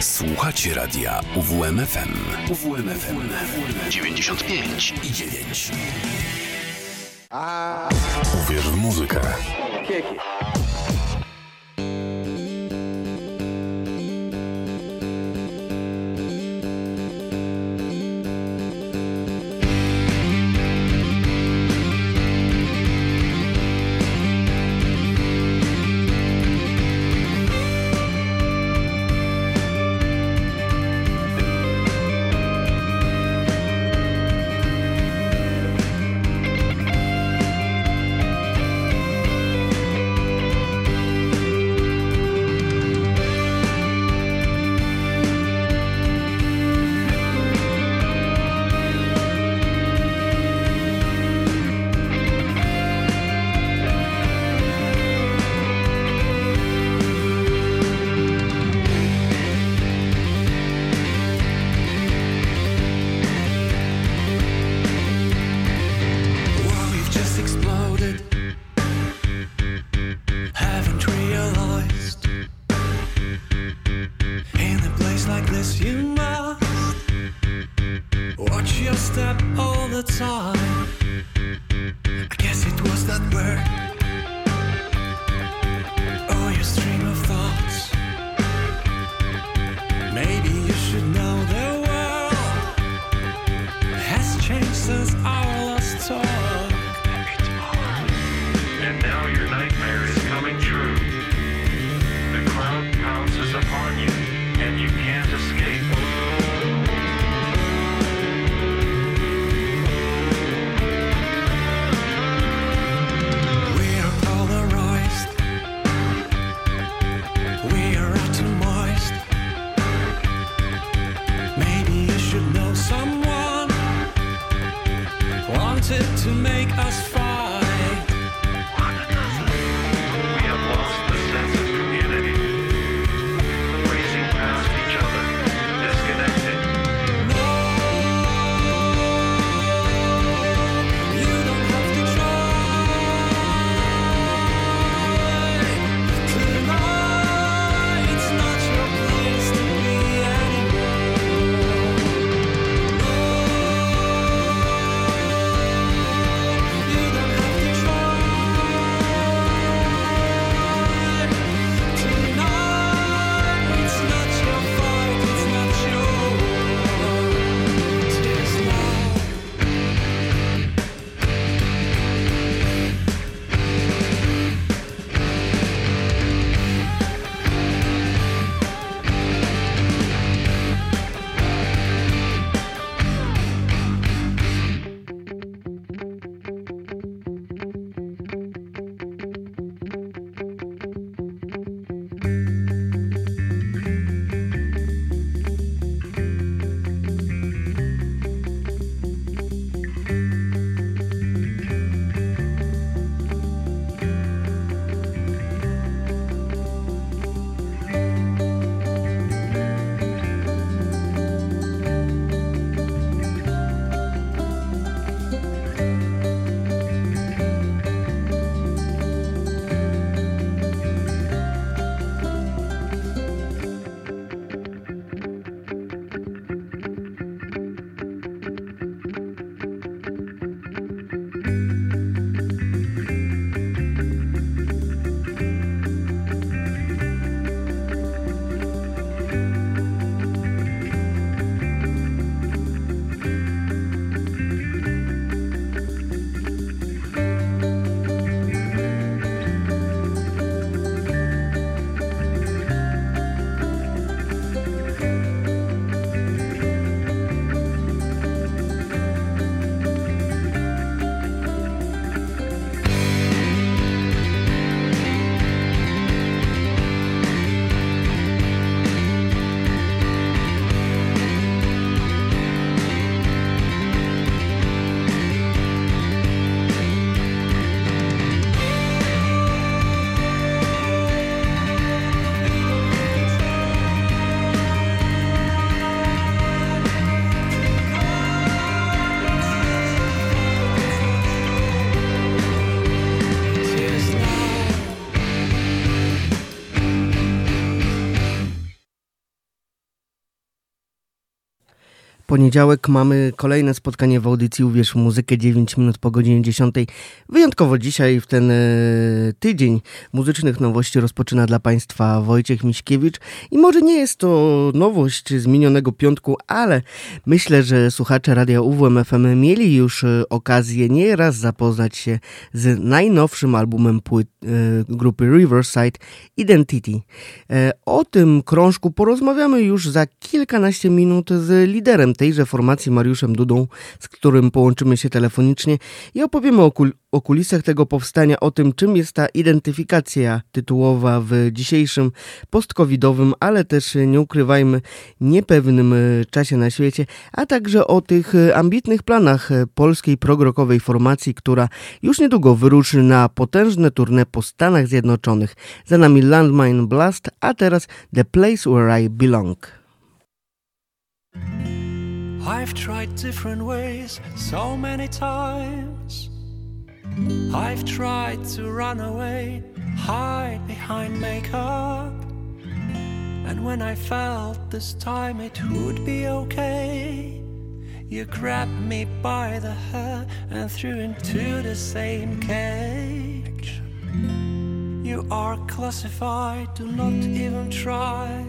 Słuchacie radia UWMFM. UWMFM 95 i 9. Uwierz w muzykę. Poniedziałek mamy kolejne spotkanie w audycji Uwierz w muzykę 9 minut po godzinie 10. Wyjątkowo dzisiaj w ten e, tydzień muzycznych nowości rozpoczyna dla Państwa Wojciech Miśkiewicz i może nie jest to nowość z minionego piątku, ale myślę, że słuchacze radia UWMFM mieli już e, okazję nieraz zapoznać się z najnowszym albumem płyt e, grupy Riverside Identity. O tym krążku porozmawiamy już za kilkanaście minut z liderem tejże formacji Mariuszem Dudą, z którym połączymy się telefonicznie i opowiemy o, kul o kulisach tego powstania, o tym, czym jest ta identyfikacja tytułowa w dzisiejszym post-covidowym, ale też nie ukrywajmy, niepewnym czasie na świecie, a także o tych ambitnych planach polskiej progrokowej formacji, która już niedługo wyruszy na potężne tournée po Stanach Zjednoczonych. Za nami Landmine Blast, a teraz The Place Where I Belong. I've tried different ways so many times. I've tried to run away, hide behind makeup. And when I felt this time it would be okay, you grabbed me by the hair and threw into the same cage. You are classified, do not even try.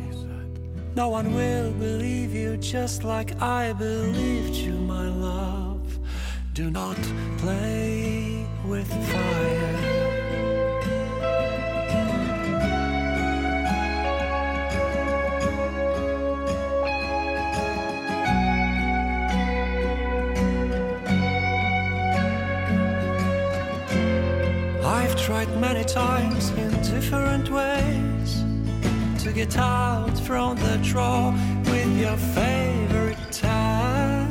No one will believe you just like I believed you, my love. Do not play with fire. I've tried many times in different ways to get out from the drawer with your favorite tag.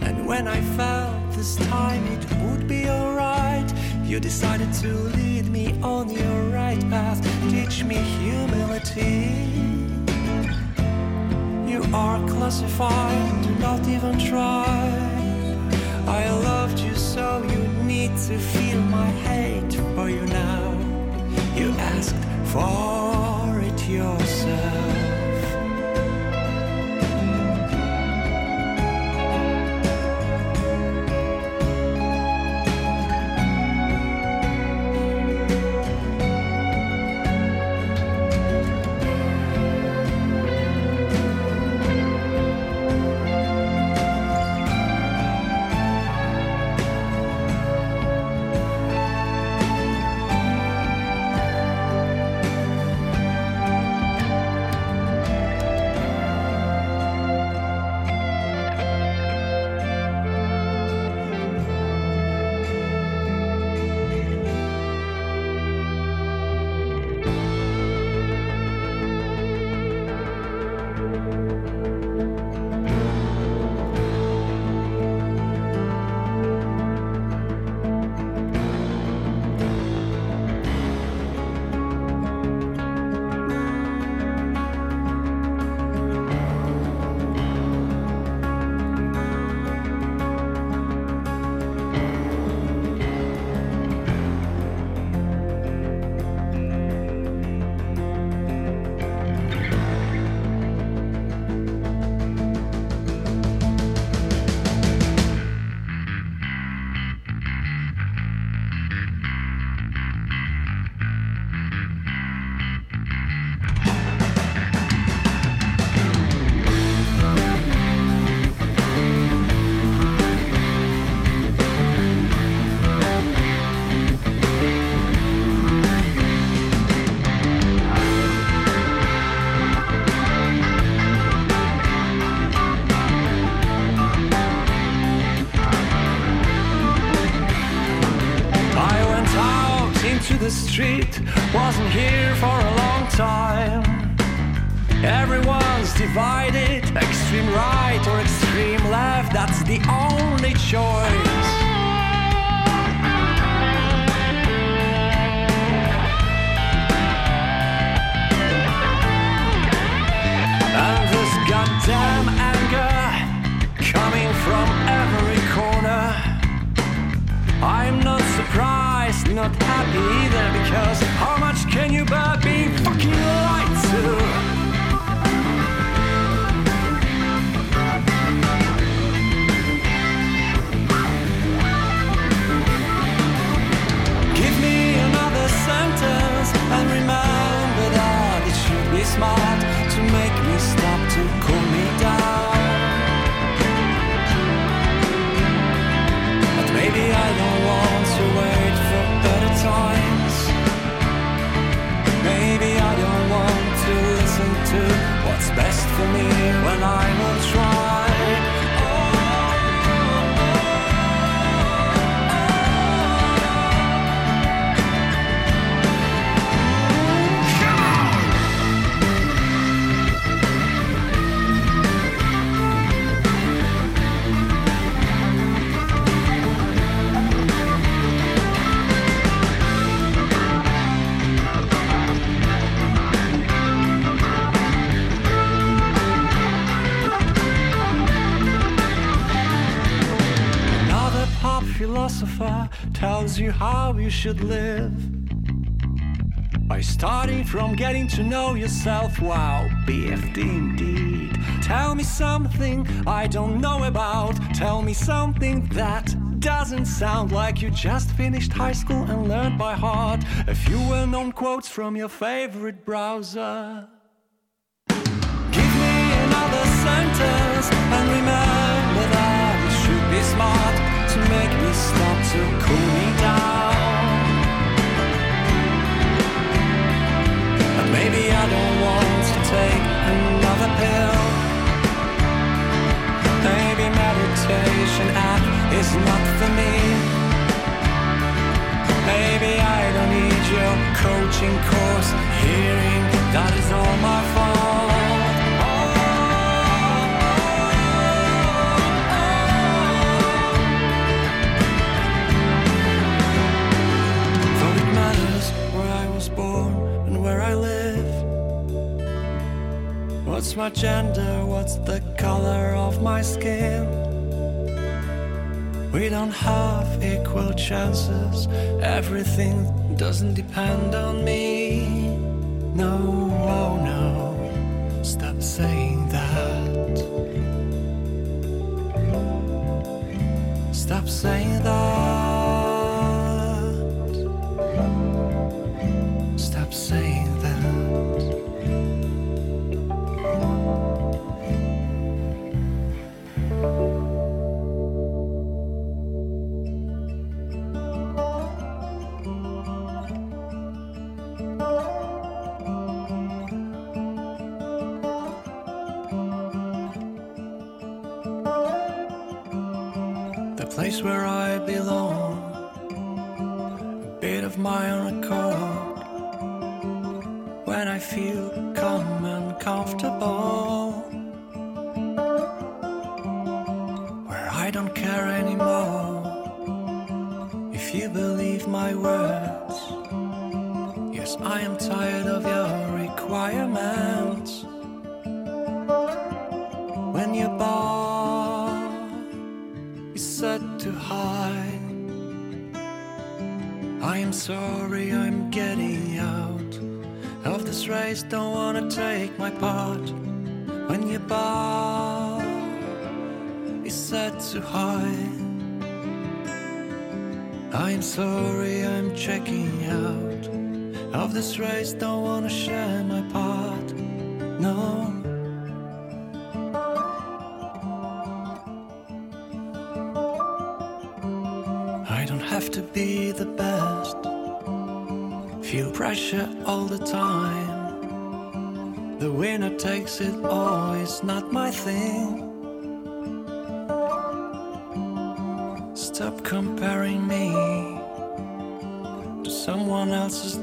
And when I felt this time it would be alright, you decided to lead me on your right path, teach me humility. You are classified, do not even try. I loved you so you need to feel my hate for you now. You asked for yourself. To what's best for me when I'm will should live. By starting from getting to know yourself, wow, BFD indeed. Tell me something I don't know about. Tell me something that doesn't sound like you just finished high school and learned by heart a few well known quotes from your favorite browser. Give me another sentence and remember that it should be smart to make me stop to cool me down. Maybe I don't want to take another pill. Maybe meditation app is not for me. Maybe I don't need your coaching course. Hearing that is all my fault. Where I What's my gender? What's the color of my skin? We don't have equal chances. Everything doesn't depend on me. No, oh no. Stop saying that. Stop saying that. Sorry I'm checking out of this race. Don't wanna share my part. No. I don't have to be the best. Feel pressure all the time. The winner takes it all, it's not my thing.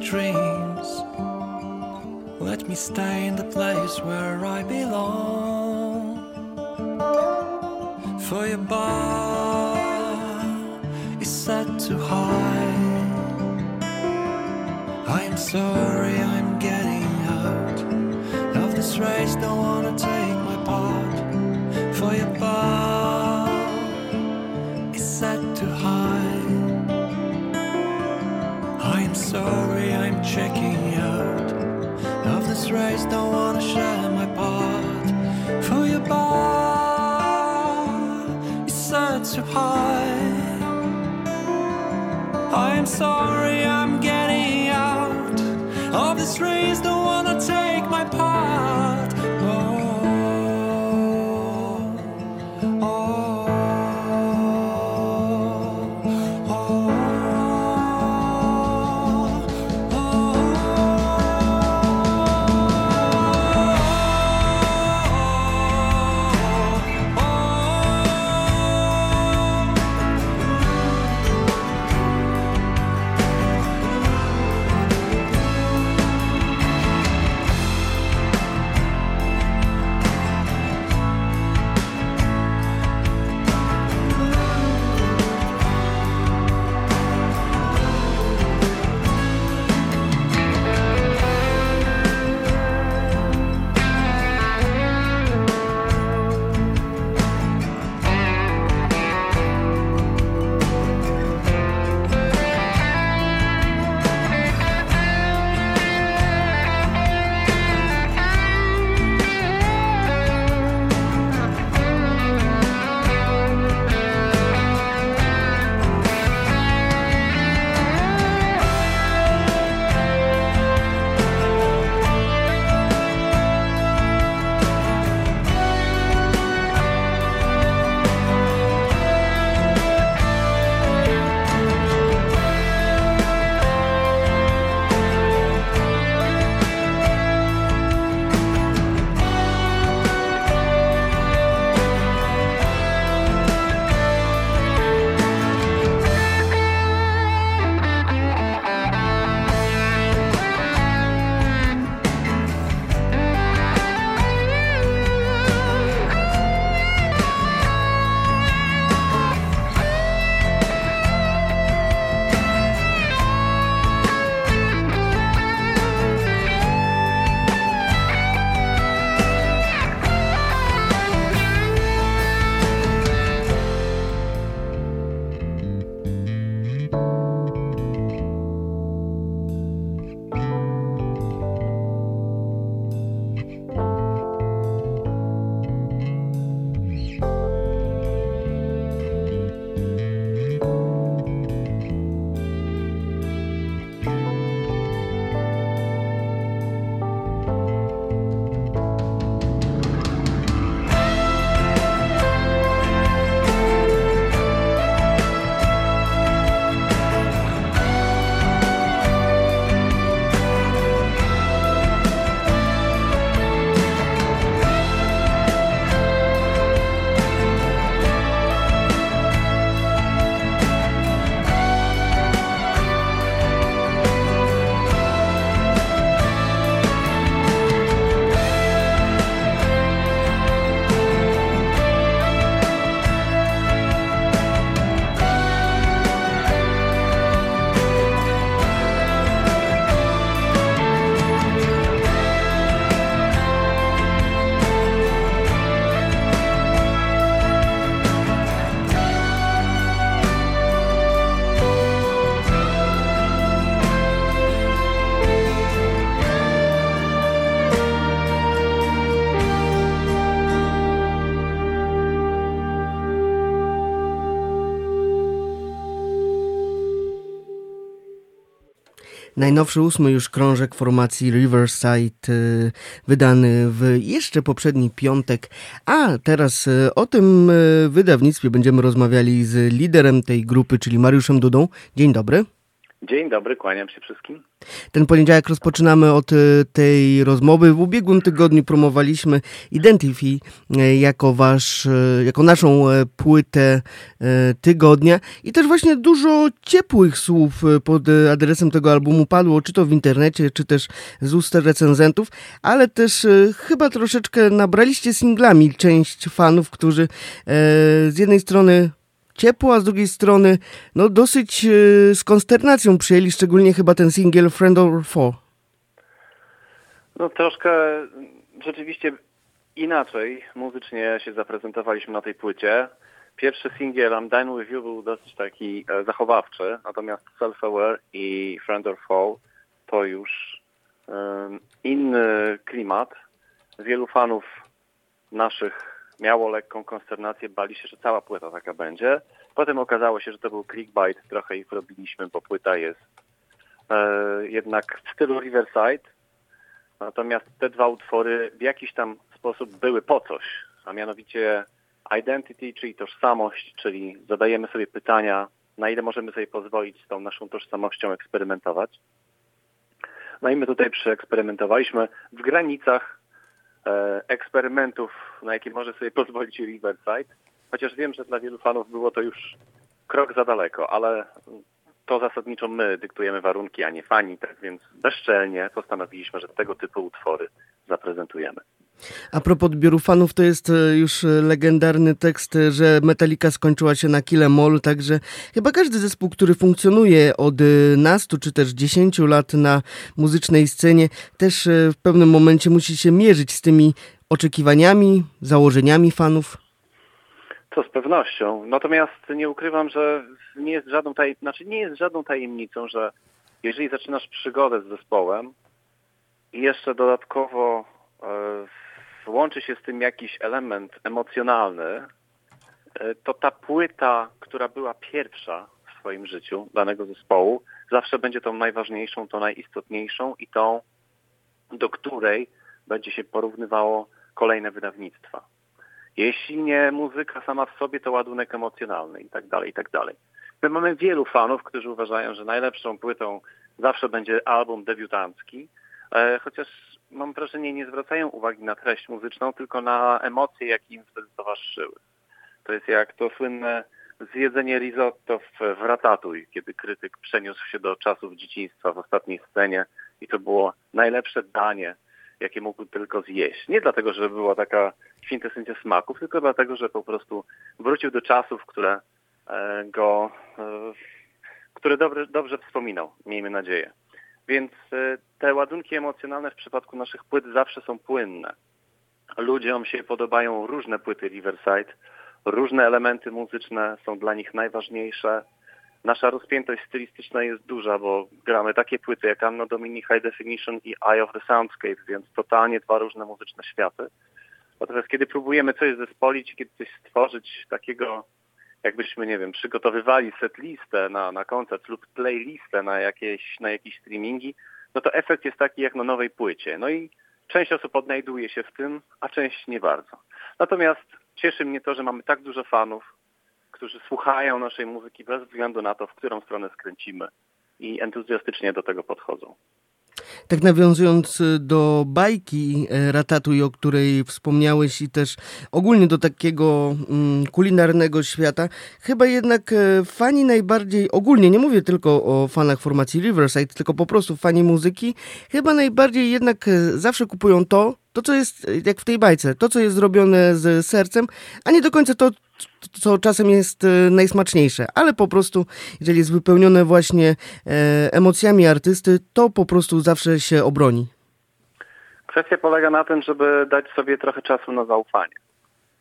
Dreams. Let me stay in the place where I belong. For your bar is set too high. I am sorry I'm getting out of this race. Don't wanna take my part. For your bar race. Don't wanna share my part. For your bar is set too high. I am sorry I'm getting out of this race. Don't wanna take my part. Najnowszy ósmy już krążek formacji Riverside, y, wydany w jeszcze poprzedni piątek. A teraz y, o tym y, wydawnictwie będziemy rozmawiali z liderem tej grupy, czyli Mariuszem Dudą. Dzień dobry. Dzień dobry, kłaniam się wszystkim. Ten poniedziałek rozpoczynamy od e, tej rozmowy. W ubiegłym tygodniu promowaliśmy Identify e, jako wasz, e, jako naszą płytę tygodnia i też właśnie dużo ciepłych słów pod adresem tego albumu padło, czy to w internecie, czy też z ust recenzentów, ale też chyba troszeczkę nabraliście singlami część fanów, którzy z jednej strony ciepło, a z drugiej strony no dosyć e, z konsternacją przyjęli, szczególnie chyba ten singiel Friend or Foe. No troszkę rzeczywiście inaczej muzycznie się zaprezentowaliśmy na tej płycie. Pierwszy singiel I'm Done With You był dosyć taki e, zachowawczy, natomiast Self-Aware i Friend or Foe to już e, inny klimat. Wielu fanów naszych miało lekką konsternację, bali się, że cała płyta taka będzie. Potem okazało się, że to był clickbait, trochę ich robiliśmy, bo płyta jest e, jednak w stylu Riverside. Natomiast te dwa utwory w jakiś tam sposób były po coś, a mianowicie identity, czyli tożsamość, czyli zadajemy sobie pytania, na ile możemy sobie pozwolić z tą naszą tożsamością eksperymentować. No i my tutaj przeeksperymentowaliśmy w granicach eksperymentów, na jakie może sobie pozwolić Riverside. Chociaż wiem, że dla wielu fanów było to już krok za daleko, ale to zasadniczo my dyktujemy warunki, a nie fani, tak więc bezczelnie postanowiliśmy, że tego typu utwory zaprezentujemy. A propos odbioru fanów, to jest e, już legendarny tekst, e, że Metallica skończyła się na Kill Mall, także chyba każdy zespół, który funkcjonuje od e, nastu czy też dziesięciu lat na muzycznej scenie, też w pewnym momencie musi się mierzyć z tymi oczekiwaniami, założeniami fanów. To z pewnością. Natomiast nie ukrywam, że nie jest żadną taj... znaczy nie jest żadną tajemnicą, że jeżeli zaczynasz przygodę z zespołem i jeszcze dodatkowo łączy się z tym jakiś element emocjonalny, e, to ta płyta, która była pierwsza w swoim życiu danego zespołu, zawsze będzie tą najważniejszą, tą najistotniejszą i tą, do której będzie się porównywało kolejne wydawnictwa. Jeśli nie muzyka sama w sobie, to ładunek emocjonalny i tak dalej, i tak dalej. My mamy wielu fanów, którzy uważają, że najlepszą płytą zawsze będzie album debiutancki, e, chociaż mam wrażenie, nie zwracają uwagi na treść muzyczną, tylko na emocje, jakie im wtedy towarzyszyły. To jest jak to słynne zjedzenie risotto w, Ratatuj, kiedy krytyk przeniósł się do czasów dzieciństwa w ostatniej scenie i to było najlepsze danie, jakie mógł tylko zjeść. Nie dlatego, że była taka kwintesencja smaków, tylko dlatego, że po prostu wrócił do czasów, które e, go, e, które dobrze, dobrze wspominał, miejmy nadzieję. Więc e, te ładunki emocjonalne w przypadku naszych płyt zawsze są płynne. Ludziom się podobają różne płyty Riverside, różne elementy muzyczne są dla nich najważniejsze. Nasza rozpiętość stylistyczna jest duża, bo gramy takie płyty jak Anno Domini High Definition i Eye of the Soundscape, więc totalnie dwa różne muzyczne światy. Natomiast kiedy próbujemy coś zespolić, kiedy coś stworzyć takiego jakbyśmy, nie wiem, przygotowywali setlistę na, na koncert lub playlistę na jakieś, na jakieś streamingi, no to efekt jest taki jak na nowej płycie. No i część osób odnajduje się w tym, a część nie bardzo. Natomiast cieszy mnie to, że mamy tak dużo fanów, którzy słuchają naszej muzyki bez względu na to, w którą stronę skręcimy i entuzjastycznie do tego podchodzą. Tak nawiązując y, do bajki e, Ratatuj, o której wspomniałeś i też ogólnie do takiego mm, kulinarnego świata, chyba jednak e, fani najbardziej, ogólnie nie mówię tylko o fanach formacji Riverside, tylko po prostu fani muzyki, chyba najbardziej jednak zawsze kupują to, to co jest, jak w tej bajce, to co jest zrobione z sercem, a nie do końca to, co czasem jest e, najsmaczniejsze, ale po prostu, jeżeli jest wypełnione właśnie e, emocjami artysty, to po prostu zawsze się obroni. Kwestia polega na tym, żeby dać sobie trochę czasu na zaufanie,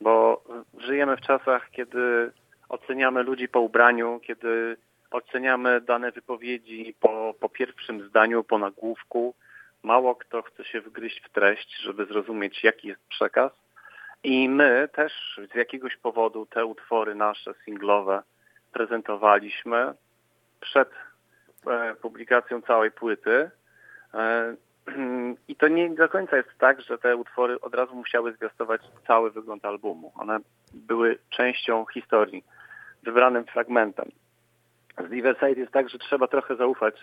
bo żyjemy w czasach, kiedy oceniamy ludzi po ubraniu, kiedy oceniamy dane wypowiedzi po, po pierwszym zdaniu, po nagłówku. Mało kto chce się wgryźć w treść, żeby zrozumieć, jaki jest przekaz. I my też z jakiegoś powodu te utwory nasze singlowe prezentowaliśmy przed e, publikacją całej płyty. E, I to nie do końca jest tak, że te utwory od razu musiały zwiastować cały wygląd albumu. One były częścią historii, wybranym fragmentem. Z Riverside jest tak, że trzeba trochę zaufać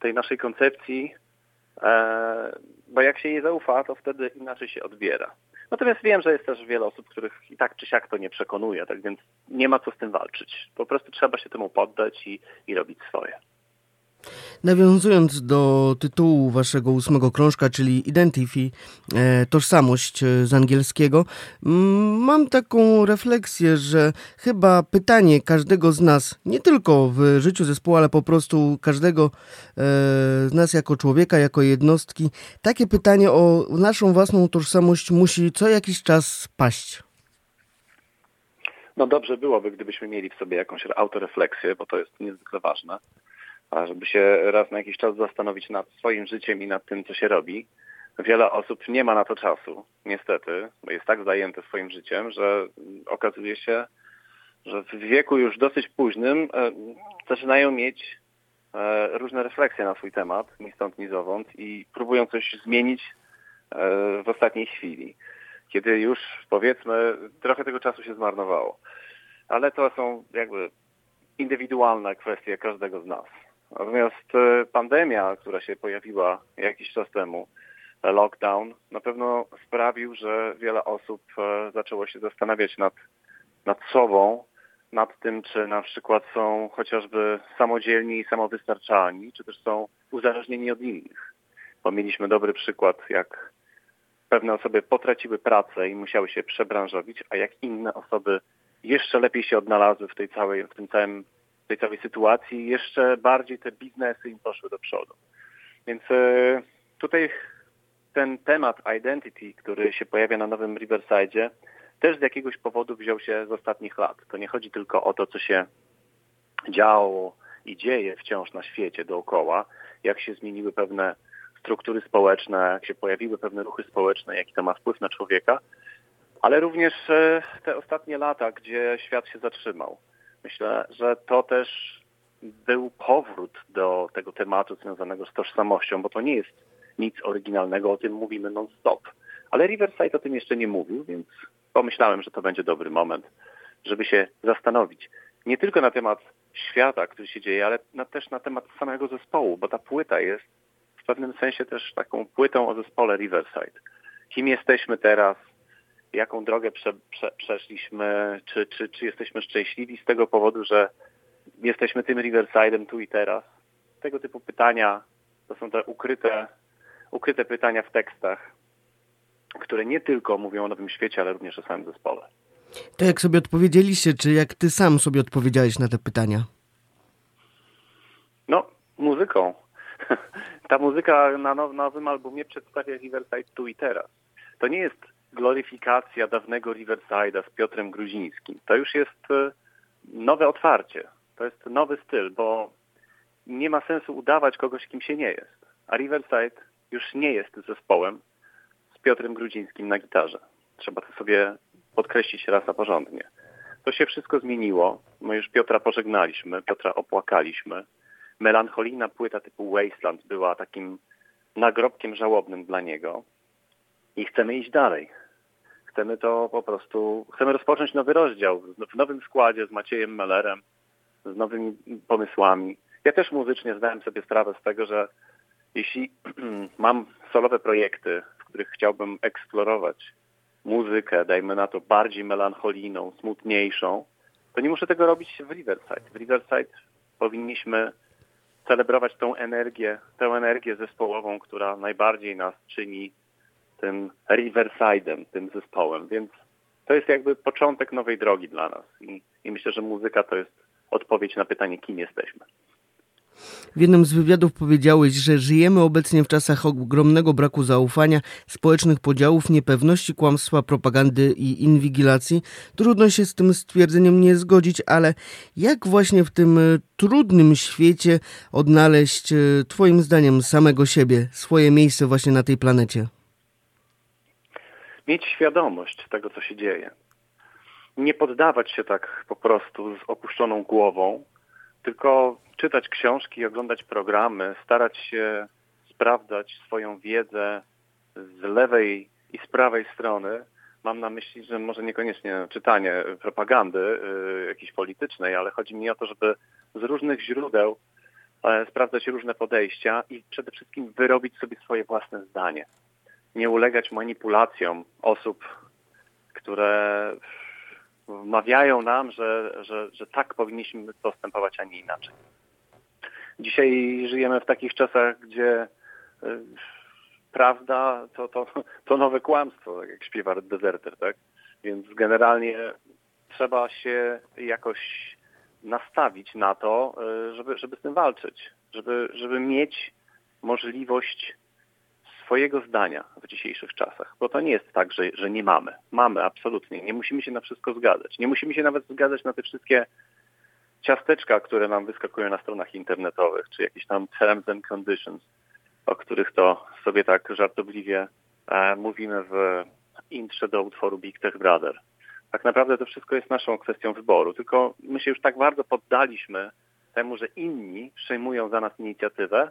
tej naszej koncepcji, bo jak się jej zaufa, to wtedy inaczej się odbiera. Natomiast wiem, że jest też wiele osób, których i tak czy siak to nie przekonuje, tak więc nie ma co z tym walczyć. Po prostu trzeba się temu poddać i, i robić swoje. Nawiązując do tytułu waszego ósmego krążka, czyli Identify, e, tożsamość e, z angielskiego, mam taką refleksję, że chyba pytanie każdego z nas, nie tylko w życiu zespołu, ale po prostu każdego e, z nas jako człowieka, jako jednostki, takie pytanie o naszą własną tożsamość musi co jakiś czas paść. No dobrze byłoby, gdybyśmy mieli w sobie jakąś autorefleksję, bo to jest niezwykle ważne a żeby się raz na jakiś czas zastanowić nad swoim życiem i nad tym, co się robi. Wiele osób nie ma na to czasu, niestety, bo jest tak zajęte swoim życiem, że okazuje się, że w wieku już dosyć późnym e, zaczynają mieć e, różne refleksje na swój temat, ni stąd, ni zowąd i próbują coś zmienić e, w ostatniej chwili, kiedy już powiedzmy trochę tego czasu się zmarnowało. Ale to są jakby indywidualne kwestie każdego z nas. Natomiast e, pandemia, która się pojawiła jakiś czas temu, e, lockdown, na pewno sprawił, że wiele osób e, zaczęło się zastanawiać nad, nad sobą, nad tym, czy na przykład są chociażby samodzielni i samowystarczalni, czy też są uzależnieni od innych. Bo mieliśmy dobry przykład, jak pewne osoby potraciły pracę i musiały się przebranżowić, a jak inne osoby jeszcze lepiej się odnalazły w tej całej, w tym całym tej całej sytuacji jeszcze bardziej te biznesy im poszły do przodu. Więc e, tutaj ten temat identity, który się pojawia na nowym Riverside, też z jakiegoś powodu wziął się z ostatnich lat. To nie chodzi tylko o to, co się działo i dzieje wciąż na świecie dookoła, jak się zmieniły pewne struktury społeczne, jak się pojawiły pewne ruchy społeczne, jaki to ma wpływ na człowieka, ale również e, te ostatnie lata, gdzie świat się zatrzymał. Myślę, że to też był powrót do tego tematu związanego z tożsamością, bo to nie jest nic oryginalnego, o tym mówimy non-stop. Ale Riverside o tym jeszcze nie mówił, więc pomyślałem, że to będzie dobry moment, żeby się zastanowić nie tylko na temat świata, który się dzieje, ale na, też na temat samego zespołu, bo ta płyta jest w pewnym sensie też taką płytą o zespole Riverside. Kim jesteśmy teraz, jaką drogę prze, prze, przeszliśmy, czy, czy, czy jesteśmy szczęśliwi z tego powodu, że jesteśmy tym Riverside'em tu i teraz. Tego typu pytania to są te ukryte, ukryte pytania w tekstach, które nie tylko mówią o nowym świecie, ale również o samym zespole. To jak sobie odpowiedzieliście, czy jak ty sam sobie odpowiedziałeś na te pytania? No, muzyką. Ta muzyka na nowym albumie przedstawia Riverside tu i teraz. To nie jest gloryfikacja dawnego Riverside'a z Piotrem Gruzińskim. To już jest e, nowe otwarcie. To jest nowy styl, bo nie ma sensu udawać kogoś, kim się nie jest. A Riverside już nie jest zespołem z Piotrem Gruzińskim na gitarze. Trzeba to sobie podkreślić raz na porządnie. To się wszystko zmieniło. My już Piotra pożegnaliśmy, Piotra opłakaliśmy. Melancholijna płyta typu Wasteland była takim nagrobkiem żałobnym dla niego i chcemy iść dalej. Chcemy to po prostu, chcemy rozpocząć nowy rozdział w nowym składzie z Maciejem Mellerem, z nowymi pomysłami. Ja też muzycznie zdałem sobie sprawę z tego, że jeśli mam solowe projekty, w których chciałbym eksplorować muzykę, dajmy na to bardziej melancholijną, smutniejszą, to nie muszę tego robić w Riverside. W Riverside powinniśmy celebrować tą energię, tę energię zespołową, która najbardziej nas czyni tym Riverside'em, tym zespołem, więc to jest jakby początek nowej drogi dla nas I, i myślę, że muzyka to jest odpowiedź na pytanie, kim jesteśmy. W jednym z wywiadów powiedziałeś, że żyjemy obecnie w czasach ogromnego braku zaufania, społecznych podziałów, niepewności, kłamstwa, propagandy i inwigilacji. Trudno się z tym stwierdzeniem nie zgodzić, ale jak właśnie w tym e, trudnym świecie odnaleźć, e, Twoim zdaniem, samego siebie, swoje miejsce właśnie na tej planecie? Mieć świadomość tego, co się dzieje. Nie poddawać się tak po prostu z opuszczoną głową, tylko czytać książki, oglądać programy, starać się sprawdzać swoją wiedzę z lewej i z prawej strony. Mam na myśli, że może niekoniecznie czytanie propagandy y, jakiejś politycznej, ale chodzi mi o to, żeby z różnych źródeł e, sprawdzać różne podejścia i przede wszystkim wyrobić sobie swoje własne zdanie. Nie ulegać manipulacjom osób, które wmawiają nam, że, że, że tak powinniśmy postępować, a nie inaczej. Dzisiaj żyjemy w takich czasach, gdzie y, prawda to, to, to nowe kłamstwo, tak jak śpiewa Deserter, tak? Więc generalnie trzeba się jakoś nastawić na to, y, żeby, żeby z tym walczyć, żeby, żeby mieć możliwość swojego zdania w dzisiejszych czasach, bo to nie jest tak, że, że nie mamy. Mamy, absolutnie. Nie musimy się na wszystko zgadzać. Nie musimy się nawet zgadzać na te wszystkie ciasteczka, które nam wyskakują na stronach internetowych, czy jakieś tam terms and conditions, o których to sobie tak żartobliwie e, mówimy w intrze do utworu Big Tech Brother. Tak naprawdę to wszystko jest naszą kwestią wyboru, tylko my się już tak bardzo poddaliśmy temu, że inni przejmują za nas inicjatywę,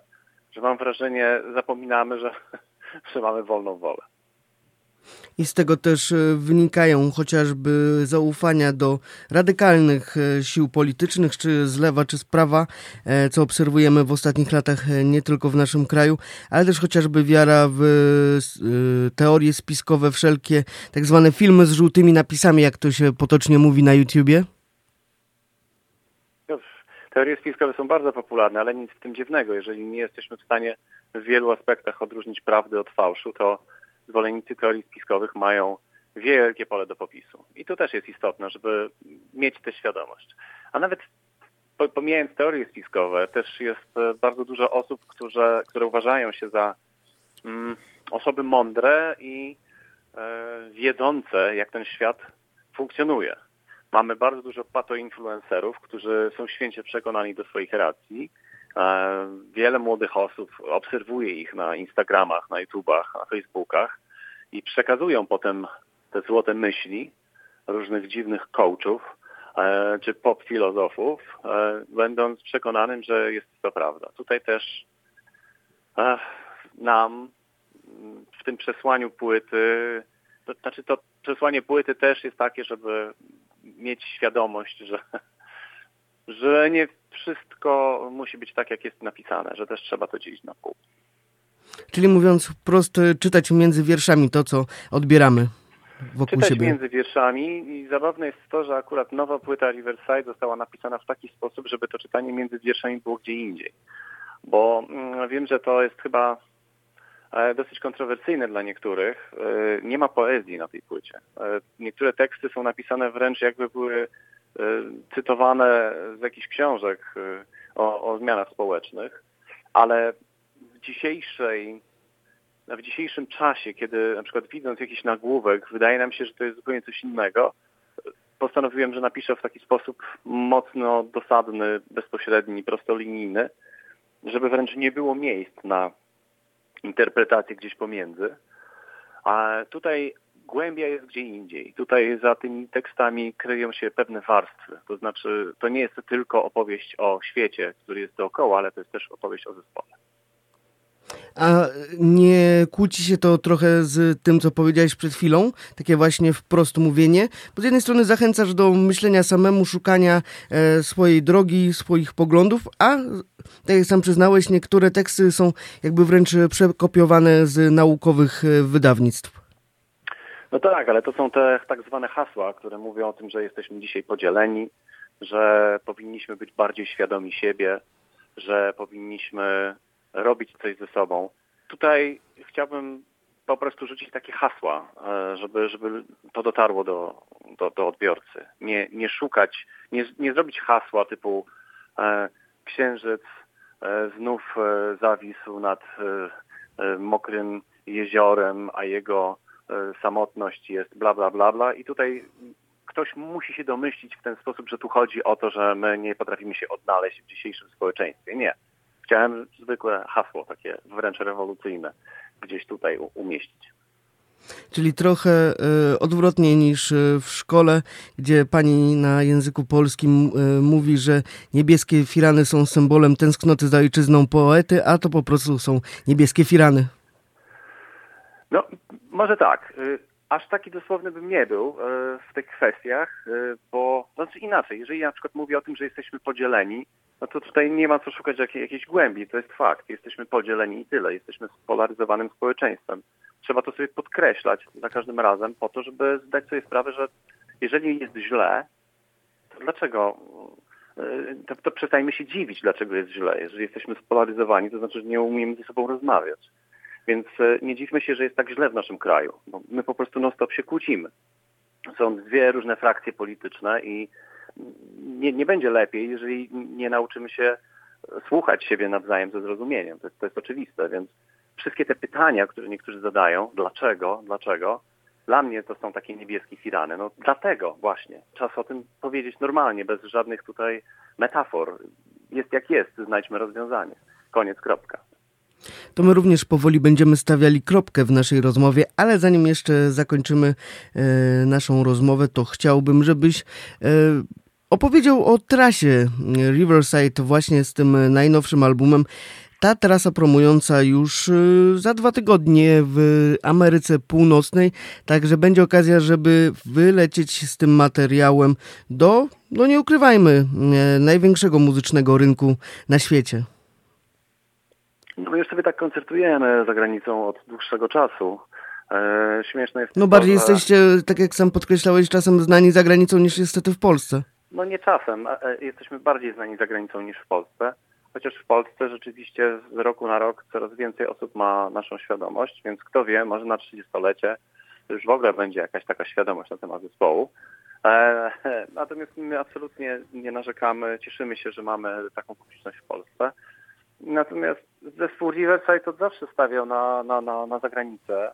że mam wrażenie, zapominamy, że, że mamy wolną wolę. I z tego też e, wynikają chociażby zaufania do radykalnych e, sił politycznych, czy z lewa, czy z prawa, e, co obserwujemy w ostatnich latach nie tylko w naszym kraju, ale też chociażby wiara w teorie spiskowe, wszelkie tak zwane filmy z żółtymi napisami, jak to się potocznie mówi na YouTubie. Teorie spiskowe są bardzo popularne, ale nic w tym dziwnego. Jeżeli nie jesteśmy w stanie w wielu aspektach odróżnić prawdy od fałszu, to zwolennicy teorii spiskowych mają wielkie pole do popisu. I to też jest istotne, żeby mieć tę świadomość. A nawet pomijając teorie spiskowe, też jest e, bardzo dużo osób, które, które uważają się za mm, osoby mądre i e, wiedzące, jak ten świat funkcjonuje. Mamy bardzo dużo patoinfluencerów, którzy są święcie przekonani do swoich racji. E, wiele młodych osób obserwuje ich na Instagramach, na YouTubach, na Facebookach i przekazują potem te złote myśli różnych dziwnych coachów e, czy pop filozofów, e, będąc przekonanym, że jest to prawda. Tutaj też nam w tym przesłaniu płyty, to znaczy to przesłanie płyty też jest takie, żeby mieć świadomość, że, że nie wszystko musi być tak, jak jest napisane, że też trzeba to dzielić na pół. Czyli mówiąc wprost, czytać między wierszami to, co odbieramy wokół czytać siebie. między wierszami i zabawne jest to, że akurat nowa płyta Riverside została napisana w taki sposób, żeby to czytanie między wierszami było gdzie indziej. Bo mm, wiem, że to jest chyba dosyć kontrowersyjne dla niektórych. E, nie ma poezji na tej płycie. E, niektóre teksty są napisane wręcz jakby były cytowane z jakichś książek o, o zmianach społecznych, ale dzisiejszej, w dzisiejszym czasie, kiedy na przykład widząc jakiś nagłówek, wydaje nam się, że to jest zupełnie coś innego, postanowiłem, że napiszę w taki sposób mocno dosadny, bezpośredni, prostolinijny, żeby wręcz nie było miejsc na interpretację gdzieś pomiędzy. A tutaj głębia jest gdzie indziej. Tutaj za tymi tekstami kryją się pewne warstwy. To znaczy, to nie jest tylko opowieść o świecie, który jest dookoła, ale to jest też opowieść o zespole. A nie kłóci się to trochę z tym, co powiedziałeś przed chwilą? Takie właśnie wprost mówienie? Bo z jednej strony zachęcasz do myślenia samemu, szukania e, swojej drogi, swoich poglądów, a tak jak sam przyznałeś, niektóre teksty są jakby wręcz przekopiowane z naukowych e, wydawnictw. No tak, ale to są te tak zwane hasła, które mówią o tym, że jesteśmy dzisiaj podzieleni, że powinniśmy być bardziej świadomi siebie, że powinniśmy robić coś ze sobą. Tutaj chciałbym po prostu rzucić takie hasła, e, żeby, żeby to dotarło do, do, do odbiorcy. Nie, nie szukać, nie, nie zrobić hasła typu e, księżyc e, znów e, zawisł nad e, e, mokrym jeziorem, a jego samotność jest bla, bla, bla, bla. I tutaj ktoś musi się domyślić w ten sposób, że tu chodzi o to, że my nie potrafimy się odnaleźć w dzisiejszym społeczeństwie. Nie chciałem zwykłe hasło, takie wręcz rewolucyjne, gdzieś tutaj umieścić. Czyli trochę e, odwrotnie niż e, w szkole, gdzie pani na języku polskim e, mówi, że niebieskie firany są symbolem tęsknoty za ojczyzną poety, a to po prostu są niebieskie firany. No, może tak. Aż taki dosłowny bym nie był y, w tych kwestiach, y, bo znaczy inaczej, jeżeli na przykład mówię o tym, że jesteśmy podzieleni, no to tutaj nie ma co szukać jakiej, jakiejś głębi, to jest fakt. Jesteśmy podzieleni i tyle. Jesteśmy spolaryzowanym społeczeństwem. Trzeba to sobie podkreślać za każdym razem po to, żeby zdać sobie sprawę, że jeżeli jest źle, to dlaczego y, to, to przestańmy się dziwić, dlaczego jest źle. Jeżeli jesteśmy spolaryzowani, to znaczy, że nie umiemy ze sobą rozmawiać. Więc e, nie dziwmy się, że jest tak źle w naszym kraju. Bo my po prostu non-stop się kłócimy. Są dwie różne frakcje polityczne i nie, nie będzie lepiej, jeżeli nie nauczymy się słuchać siebie nawzajem ze zrozumieniem. To jest, to jest oczywiste, więc wszystkie te pytania, które niektórzy zadają, dlaczego, dlaczego, dla mnie to są takie niebieskie firany. No dlatego właśnie. Czas o tym powiedzieć normalnie, bez żadnych tutaj metafor. Jest jak jest, znajdźmy rozwiązanie. Koniec, kropka to my również powoli będziemy stawiali kropkę w naszej rozmowie, ale zanim jeszcze zakończymy e, naszą rozmowę, to chciałbym, żebyś e, opowiedział o trasie Riverside właśnie z tym najnowszym albumem. Ta trasa promująca już e, za dwa tygodnie w Ameryce Północnej, także będzie okazja, żeby wylecieć z tym materiałem do, no nie ukrywajmy, e, największego muzycznego rynku na świecie. No my już sobie tak koncertujemy za granicą od dłuższego czasu. E, śmieszne jest No to, bardziej że... jesteście, tak jak sam podkreślałeś, czasem znani za granicą niż niestety w Polsce. No nie czasem. E, jesteśmy bardziej znani za granicą niż w Polsce. Chociaż w Polsce rzeczywiście z roku na rok coraz więcej osób ma naszą świadomość, więc kto wie, może na 30-lecie już w ogóle będzie jakaś taka świadomość na temat zespołu. E, natomiast my absolutnie nie narzekamy, cieszymy się, że mamy taką publiczność w Polsce. Natomiast zespół Riverside od zawsze stawiał na, na, na, na zagranicę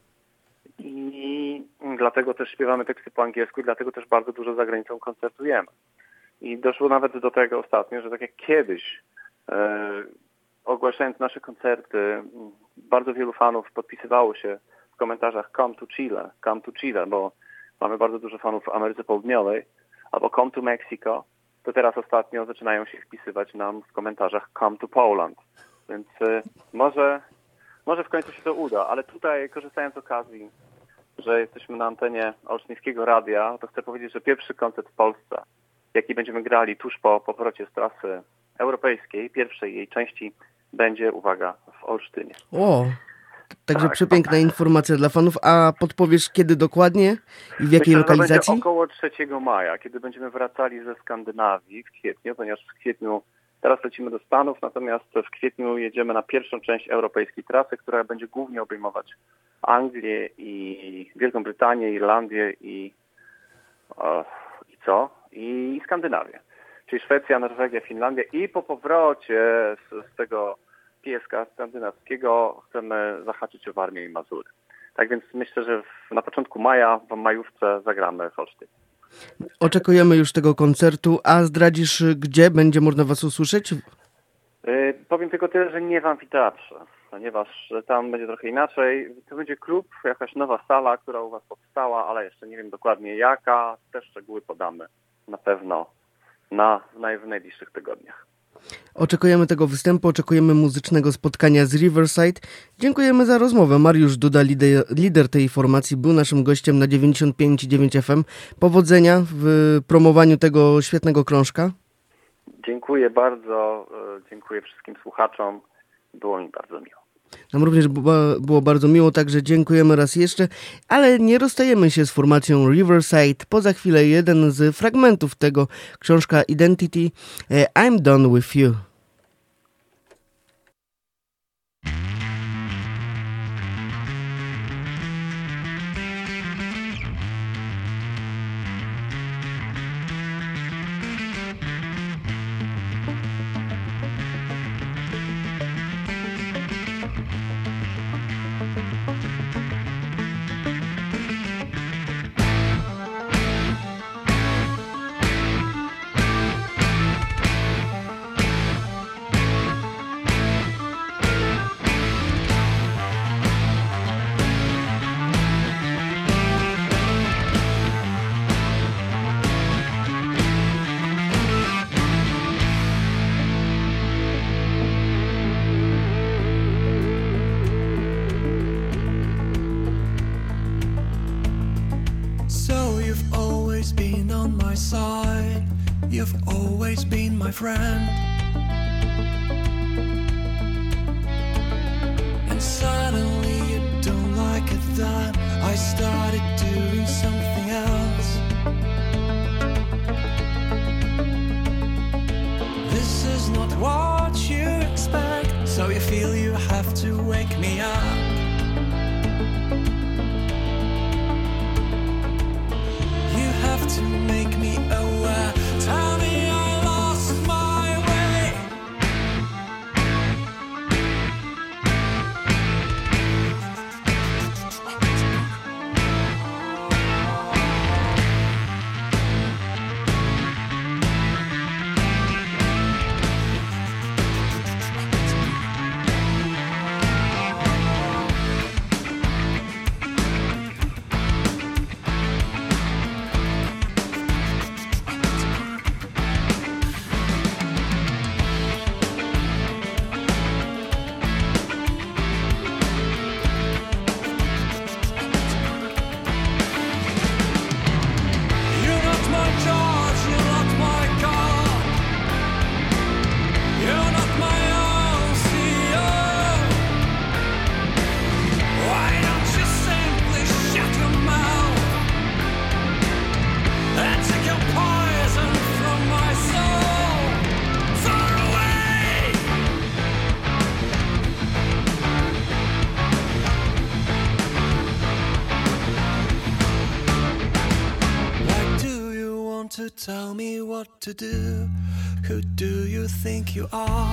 i dlatego też śpiewamy teksty po angielsku i dlatego też bardzo dużo za granicą koncertujemy. I doszło nawet do tego ostatnio, że tak jak kiedyś e, ogłaszając nasze koncerty, bardzo wielu fanów podpisywało się w komentarzach come to Chile, come to Chile, bo mamy bardzo dużo fanów w Ameryce Południowej, albo come to Mexico, to teraz ostatnio zaczynają się wpisywać nam w komentarzach come to Poland. Więc y, może, może w końcu się to uda, ale tutaj korzystając z okazji, że jesteśmy na antenie Olsztyńskiego Radia, to chcę powiedzieć, że pierwszy koncert w Polsce, jaki będziemy grali tuż po powrocie z trasy europejskiej, pierwszej jej części, będzie, uwaga, w Olsztynie. O, Także tak. przepiękna informacja dla fanów. A podpowiesz kiedy dokładnie i w jakiej Myślę, lokalizacji? Będzie około 3 maja, kiedy będziemy wracali ze Skandynawii w kwietniu, ponieważ w kwietniu teraz lecimy do Stanów, natomiast w kwietniu jedziemy na pierwszą część europejskiej trasy, która będzie głównie obejmować Anglię i Wielką Brytanię, Irlandię i, o, i co? I Skandynawię. Czyli Szwecja, Norwegia, Finlandia i po powrocie z, z tego pieska skandynawskiego chcemy zahaczyć o Warmię i Mazury. Tak więc myślę, że w, na początku maja, w majówce zagramy w Olsztynie. Oczekujemy już tego koncertu, a zdradzisz, gdzie będzie można Was usłyszeć? Yy, powiem tylko tyle, że nie w amfiteatrze, ponieważ tam będzie trochę inaczej. To będzie klub, jakaś nowa sala, która u Was powstała, ale jeszcze nie wiem dokładnie jaka. Te szczegóły podamy na pewno na, w najbliższych tygodniach. Oczekujemy tego występu, oczekujemy muzycznego spotkania z Riverside. Dziękujemy za rozmowę. Mariusz Duda, lider, lider tej formacji, był naszym gościem na 95,9 FM. Powodzenia w promowaniu tego świetnego krążka. Dziękuję bardzo, e, dziękuję wszystkim słuchaczom. Było mi bardzo miło. Nam również było bardzo miło, także dziękujemy raz jeszcze, ale nie rozstajemy się z formacją Riverside. Poza chwilę jeden z fragmentów tego książka Identity e, I'm Done With You. Friend. To do? Who do you think you are?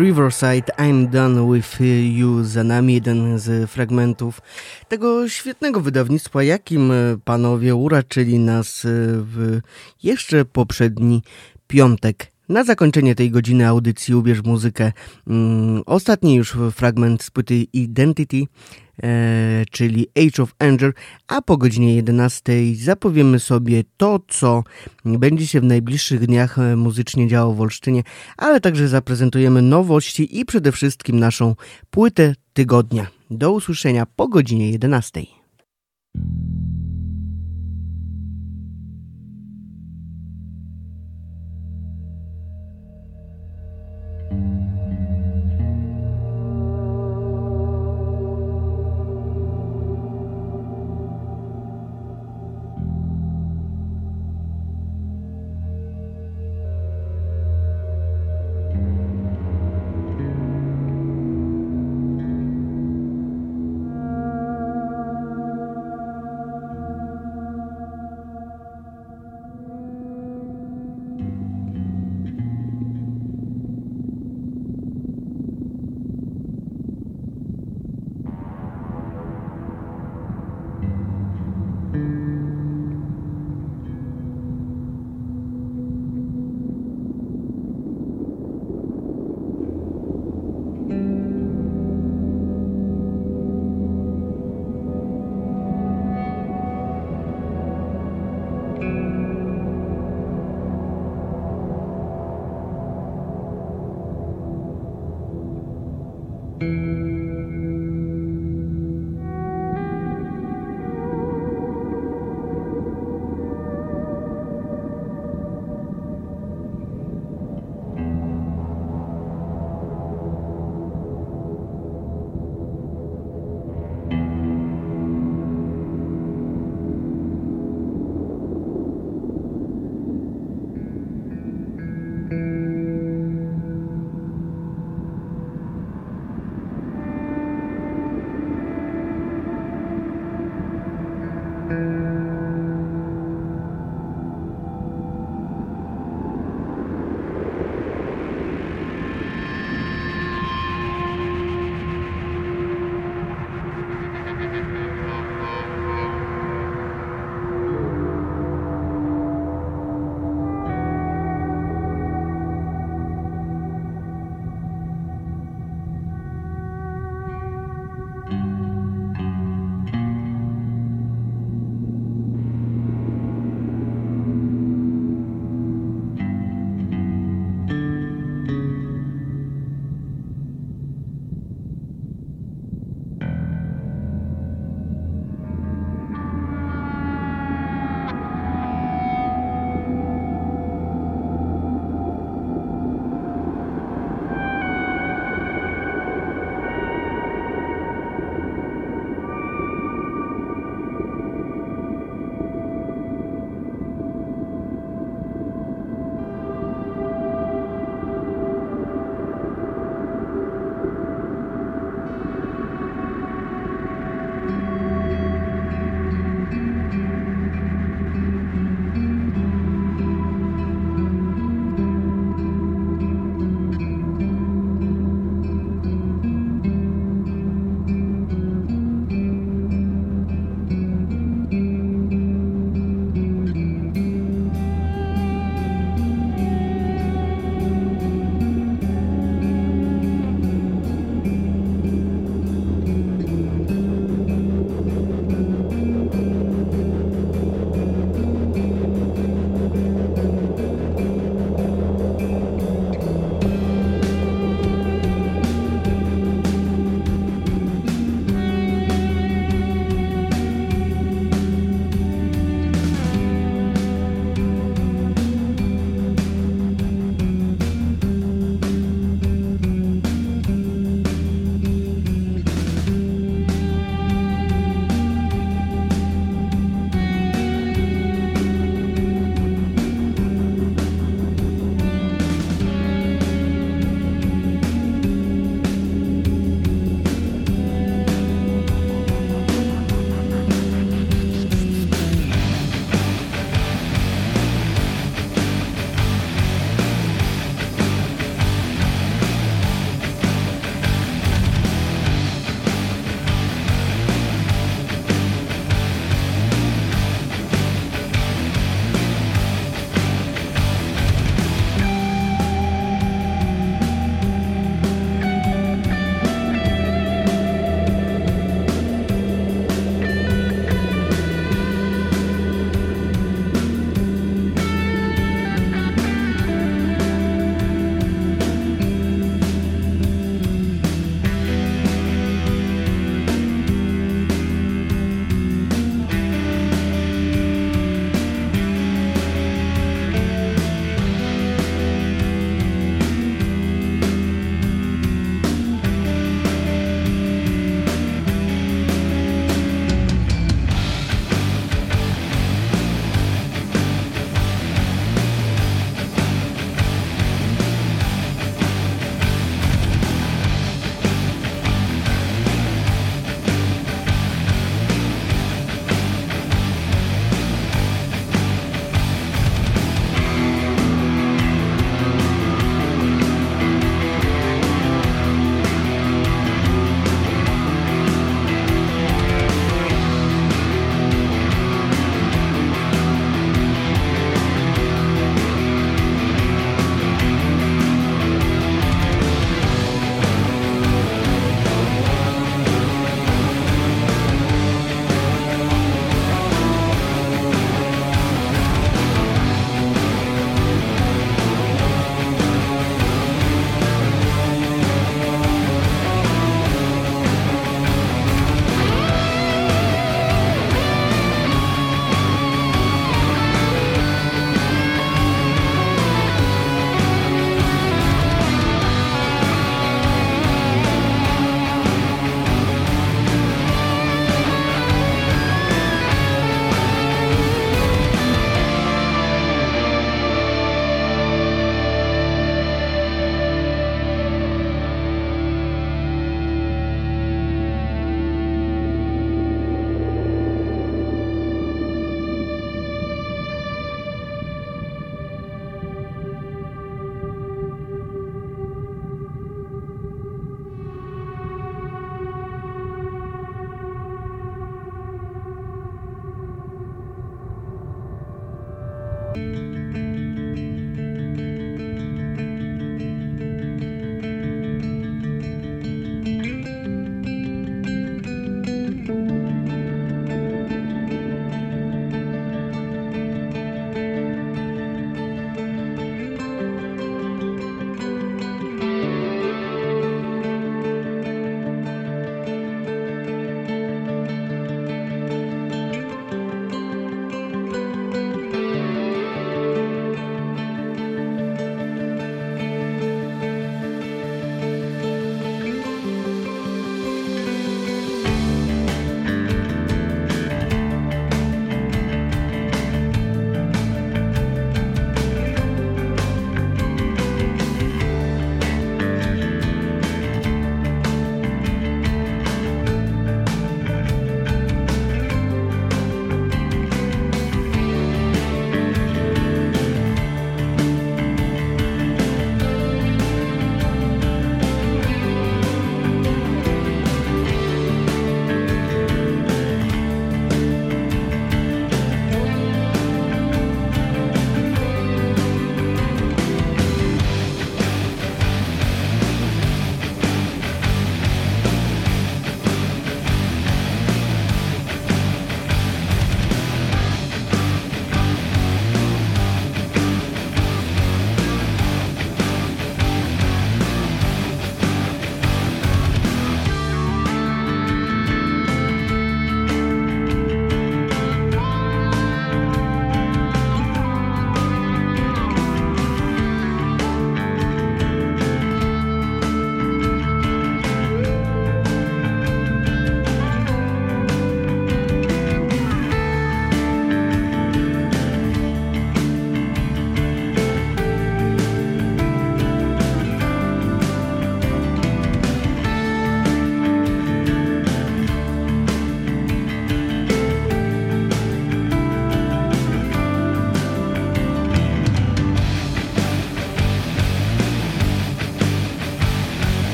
Riverside, I'm Done With You za nami, jeden z fragmentów tego świetnego wydawnictwa, jakim panowie uraczyli nas w jeszcze poprzedni piątek. Na zakończenie tej godziny audycji ubierz muzykę. Mm, ostatni już fragment z płyty Identity, czyli Age of Anger, a po godzinie 11 zapowiemy sobie to, co będzie się w najbliższych dniach e, muzycznie działo w Olsztynie, ale także zaprezentujemy nowości i przede wszystkim naszą płytę tygodnia. Do usłyszenia po godzinie 11.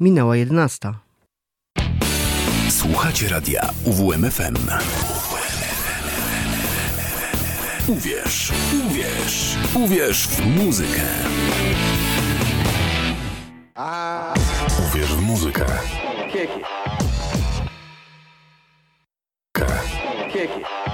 Minęła 11. Słuchacie radia UWMFM. Uwierz, uwierz, uwierz w muzykę. Uwierz w muzykę. Może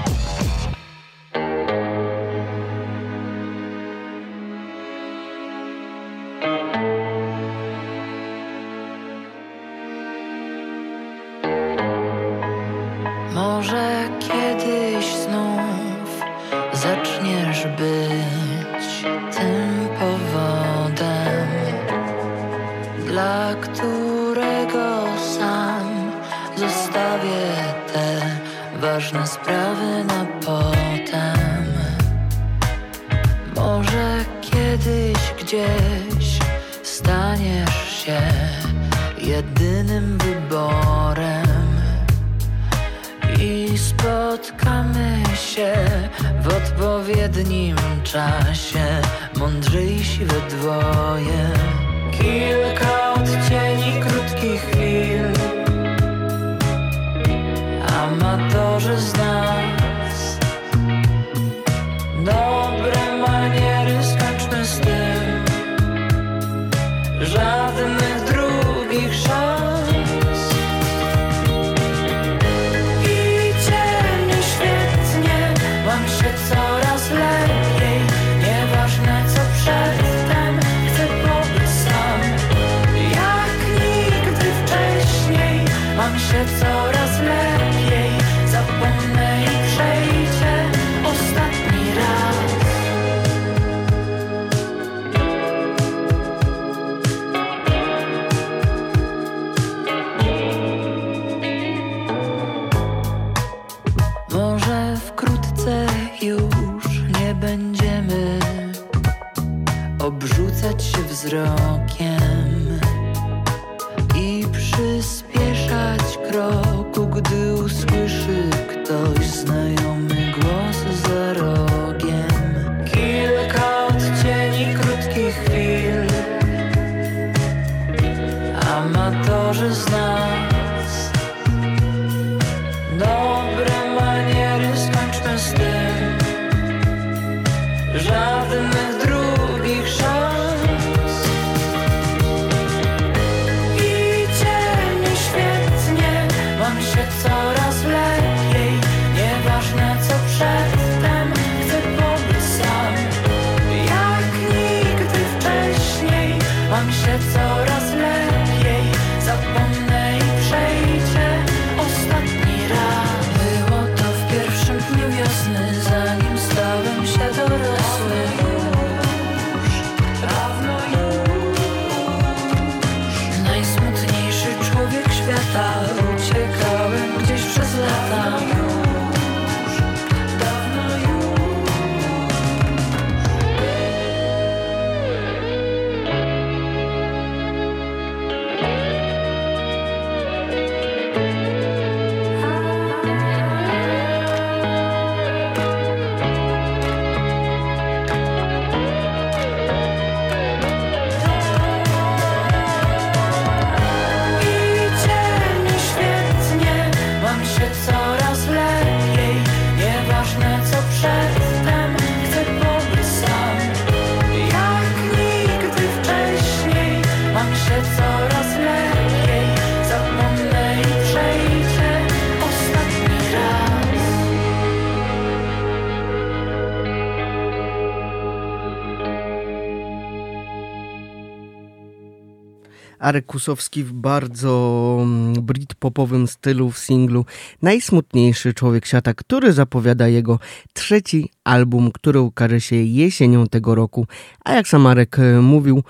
Arek Kusowski w bardzo mm, brit-popowym stylu w singlu Najsmutniejszy Człowiek Świata, który zapowiada jego trzeci album, który ukaże się jesienią tego roku. A jak sam Arek e, mówił,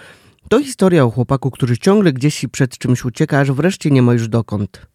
to historia o chłopaku, który ciągle gdzieś przed czymś ucieka, aż wreszcie nie ma już dokąd.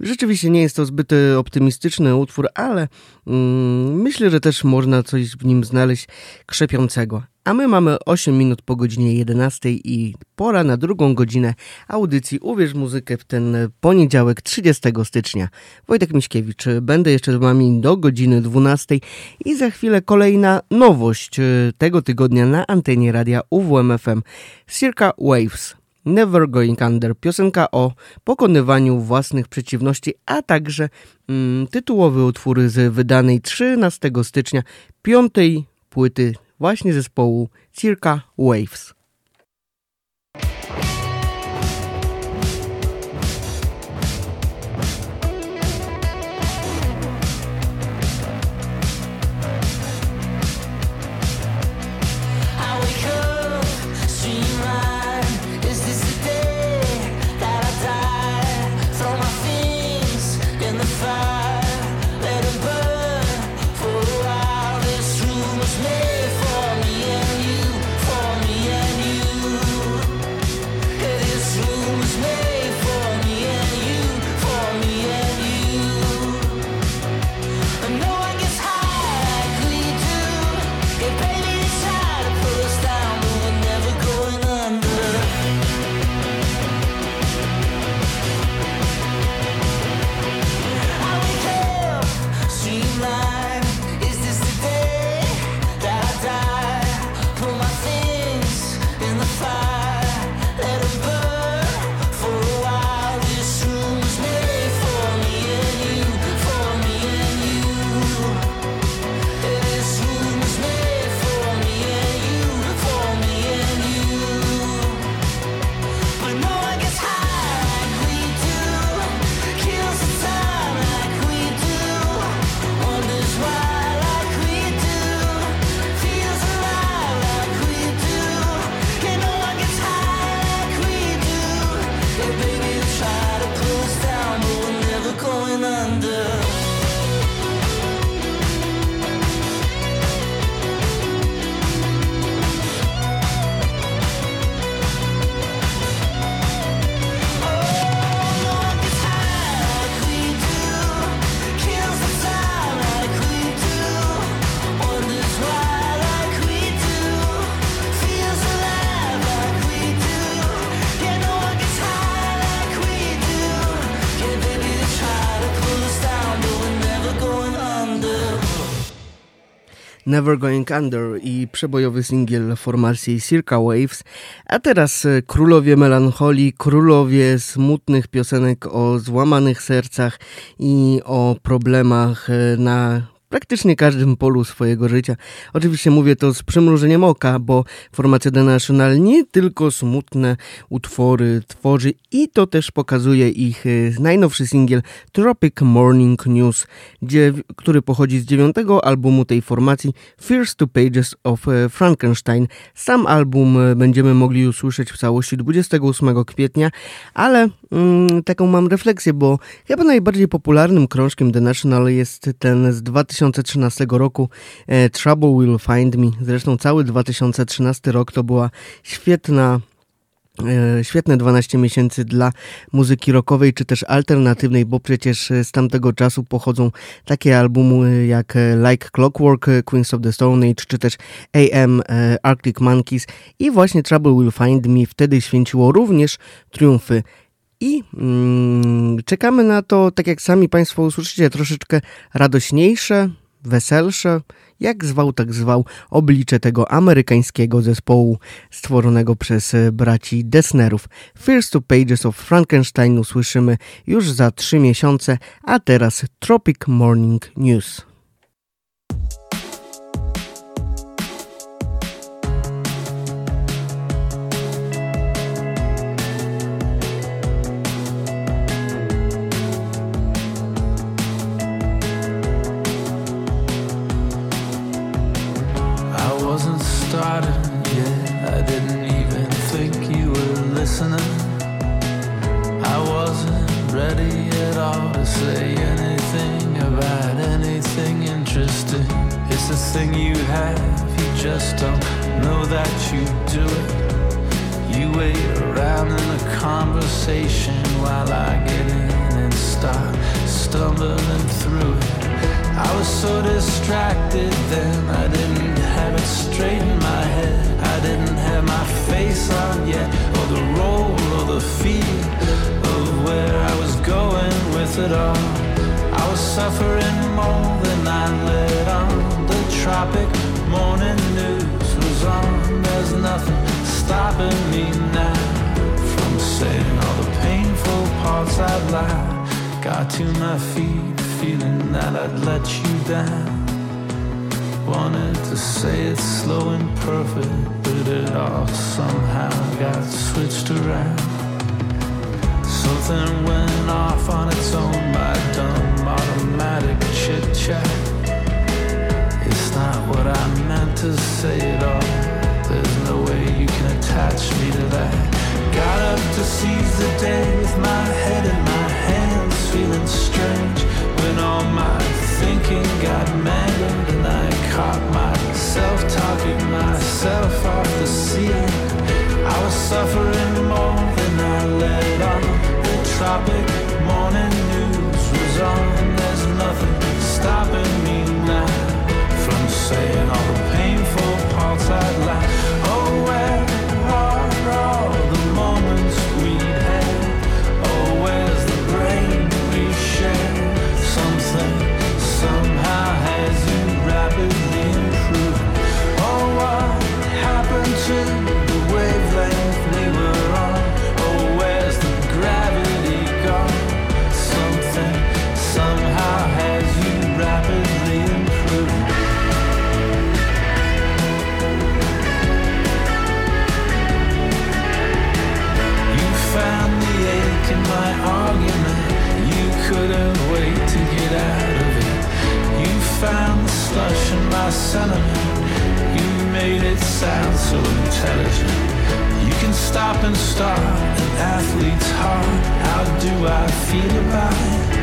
Rzeczywiście nie jest to zbyt e, optymistyczny utwór, ale mm, myślę, że też można coś w nim znaleźć krzepiącego. A my mamy 8 minut po godzinie 11 i pora na drugą godzinę audycji Uwierz Muzykę w ten poniedziałek 30 stycznia. Wojtek Miśkiewicz, będę jeszcze z Wami do godziny 12 i za chwilę kolejna nowość e, tego tygodnia na antenie radia UWMFM Circa Waves. Never Going Under, piosenka o pokonywaniu własnych przeciwności, a także mm, tytułowy utwór z wydanej 13 stycznia piątej płyty właśnie zespołu Circa Waves. Never Going Under i przebojowy singiel formacji Circa Waves, a teraz e, królowie melancholii, królowie smutnych piosenek o złamanych sercach i o problemach e, na praktycznie każdym polu swojego życia. Oczywiście mówię to z przymrużeniem oka, bo formacja The National nie tylko smutne utwory tworzy i to też pokazuje ich e, najnowszy singiel Tropic Morning News, gdzie, który pochodzi z dziewiątego albumu tej formacji First Two Pages of e, Frankenstein. Sam album e, będziemy mogli usłyszeć w całości 28 kwietnia, ale mm, taką mam refleksję, bo chyba najbardziej popularnym krążkiem The National jest ten z 2000 2013 roku e, Trouble Will Find Me. Zresztą cały 2013 rok to była świetna e, Świetne 12 miesięcy dla muzyki rockowej czy też alternatywnej, bo przecież z tamtego czasu pochodzą takie albumy jak Like Clockwork, Queens of the Stone Age czy też AM Arctic Monkeys i właśnie Trouble Will Find Me wtedy święciło również triumfy. I mm, czekamy na to, tak jak sami Państwo usłyszycie, troszeczkę radośniejsze, weselsze, jak zwał, tak zwał, oblicze tego amerykańskiego zespołu stworzonego przez braci Desnerów. First Two Pages of Frankenstein usłyszymy już za trzy miesiące, a teraz Tropic Morning News. My sentiment. You made it sound so intelligent. You can stop and start an athlete's heart. How do I feel about it?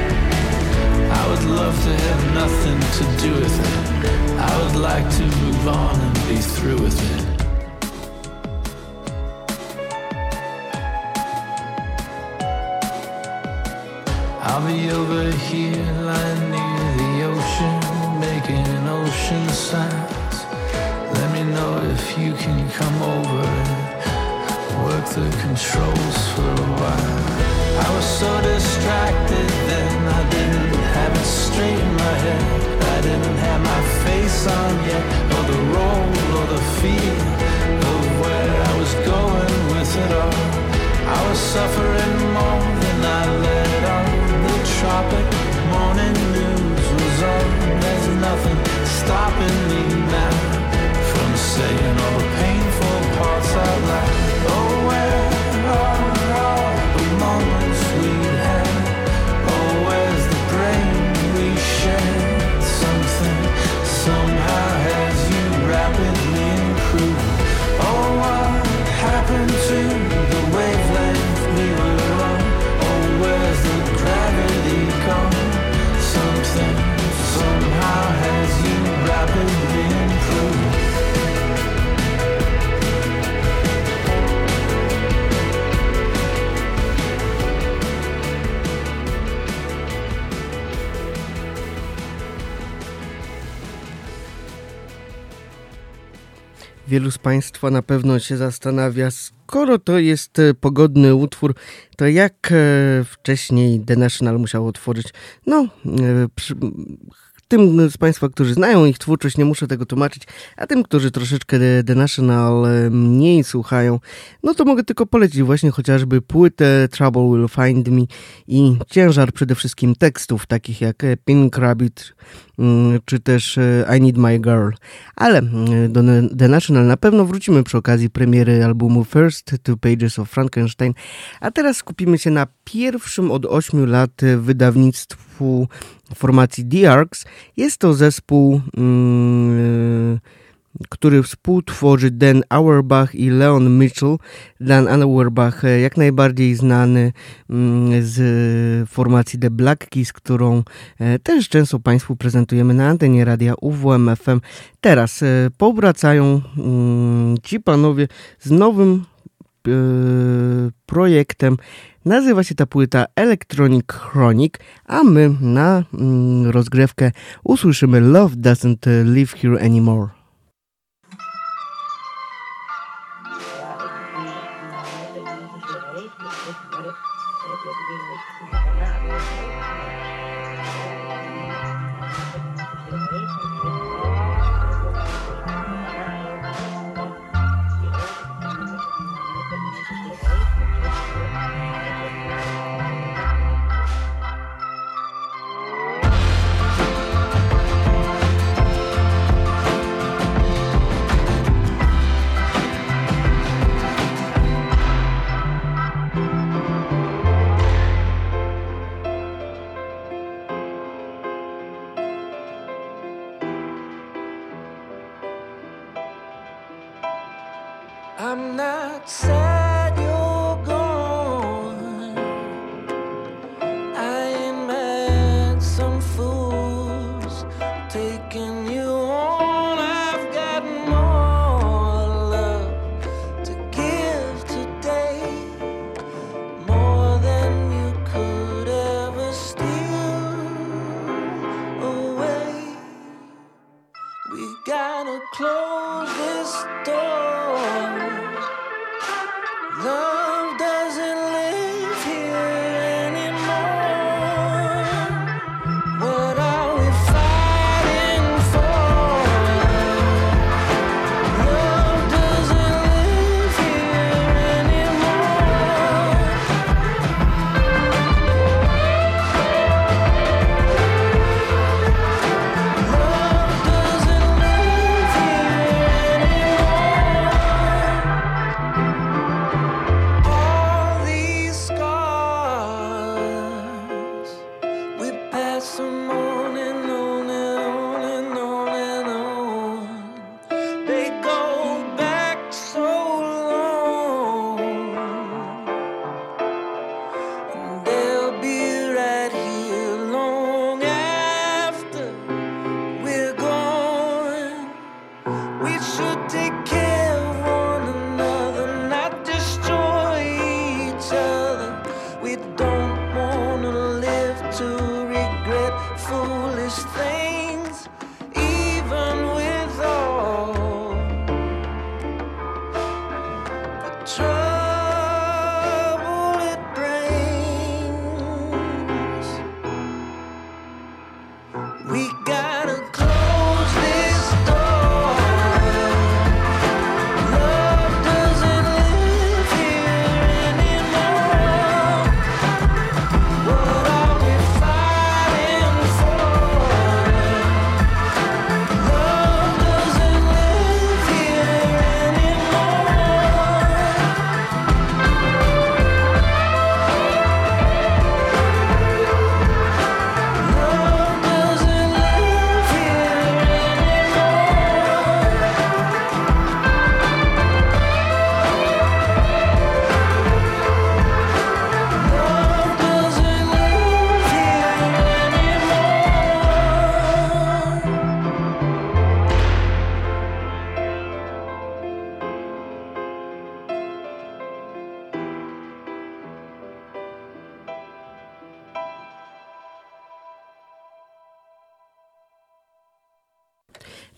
I would love to have nothing to do with it. I would like to move on and be through with it. I'll be over here lying near the ocean, making ocean sounds. Let me know if you can come over and work the controls for a while. I was so distracted then, I didn't have it straight in my head. I didn't have my face on yet, or the role, or the feel of where I was going with it all. I was suffering more than I let on. The tropic nothing stopping me now Wielu z Państwa na pewno się zastanawia, skoro to jest e, pogodny utwór, to jak e, wcześniej The National musiał otworzyć. No, e, przy, tym z Państwa, którzy znają ich twórczość, nie muszę tego tłumaczyć, a tym, którzy troszeczkę The National mniej słuchają, no to mogę tylko polecić właśnie chociażby płytę Trouble Will Find Me i ciężar przede wszystkim tekstów, takich jak Pink Rabbit, czy też e, I Need My Girl. Ale mm, do The National na pewno wrócimy przy okazji premiery albumu First Two Pages of Frankenstein, a teraz skupimy się na pierwszym od 8 lat wydawnictwu formacji The Arcs. Jest to zespół, mm, który współtworzy Dan Auerbach i Leon Mitchell. Dan Auerbach jak najbardziej znany mm, z formacji The Black Keys, którą e, też często Państwu prezentujemy na antenie radia UWM FM. Teraz e, powracają mm, ci panowie z nowym e, projektem. Nazywa się ta płyta Electronic Chronic, a my na mm, rozgrywkę usłyszymy Love Doesn't Live Here Anymore.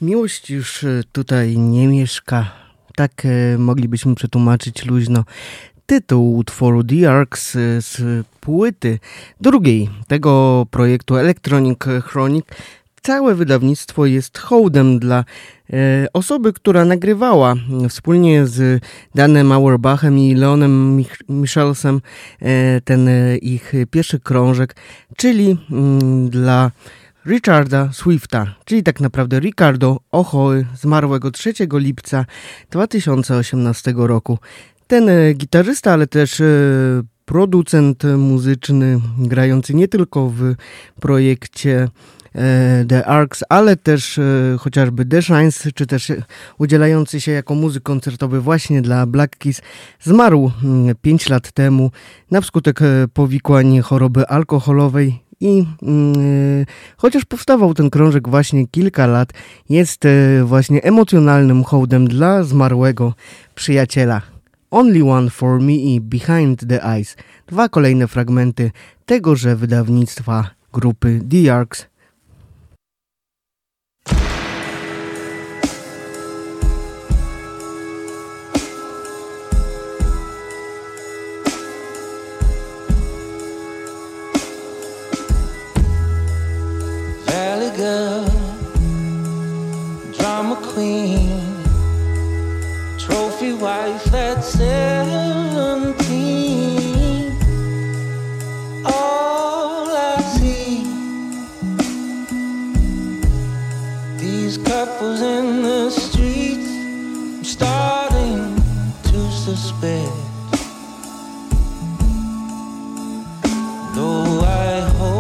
Miłość już e, tutaj nie mieszka. Tak e, moglibyśmy przetłumaczyć luźno tytuł utworu The Arcs e, z płyty drugiej tego projektu Electronic Chronic. Całe wydawnictwo jest hołdem dla osoby, która nagrywała wspólnie z Danem Auerbachem i Leonem Mich Michelsem ten ich pierwszy krążek, czyli mm, dla Richarda Swifta, czyli tak naprawdę Ricardo Ochoy, zmarłego 3 lipca 2018 roku. Ten e, gitarzysta, ale też e, producent muzyczny, grający nie tylko w projekcie e, The Arcs, ale też chociażby The Shines, czy też udzielający się jako muzyk koncertowy właśnie dla Black Keys, zmarł 5 mm, lat temu na wskutek powikłań choroby alkoholowej i yy, chociaż powstawał ten krążek właśnie kilka lat, jest yy, właśnie emocjonalnym hołdem dla zmarłego przyjaciela. Only One for Me i Behind the Eyes, dwa kolejne fragmenty tegoże wydawnictwa grupy The Arcs wife at 17. All I see, these couples in the streets, I'm starting to suspect. Though I hope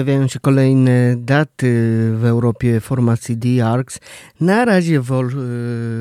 Pojawiają się kolejne daty Europie formacji The Arcs. Na razie w, Wol-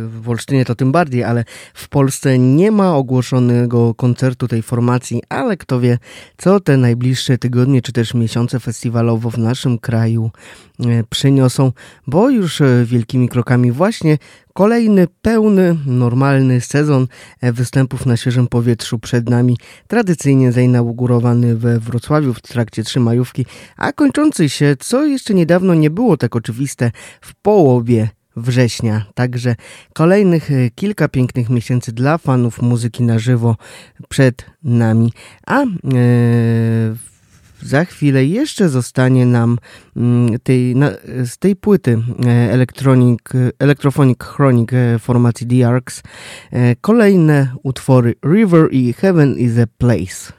w Wolsztynie to tym bardziej, ale w Polsce nie ma ogłoszonego koncertu tej formacji, ale kto wie, co te najbliższe tygodnie czy też miesiące festiwalowo w naszym kraju e, przyniosą, bo już e, wielkimi krokami właśnie Kolejny pełny, normalny sezon występów na świeżym powietrzu przed nami, tradycyjnie zainaugurowany we Wrocławiu w trakcie trzymajówki, a kończący się, co jeszcze niedawno nie było tak oczywiste, w połowie września. Także kolejnych e, kilka pięknych miesięcy dla fanów muzyki na żywo przed nami. A e, za chwilę jeszcze zostanie nam mm, tej, na, z tej płyty e, Electronic, Electrophonic Chronic formacji The Arcs kolejne utwory River i Heaven is a Place.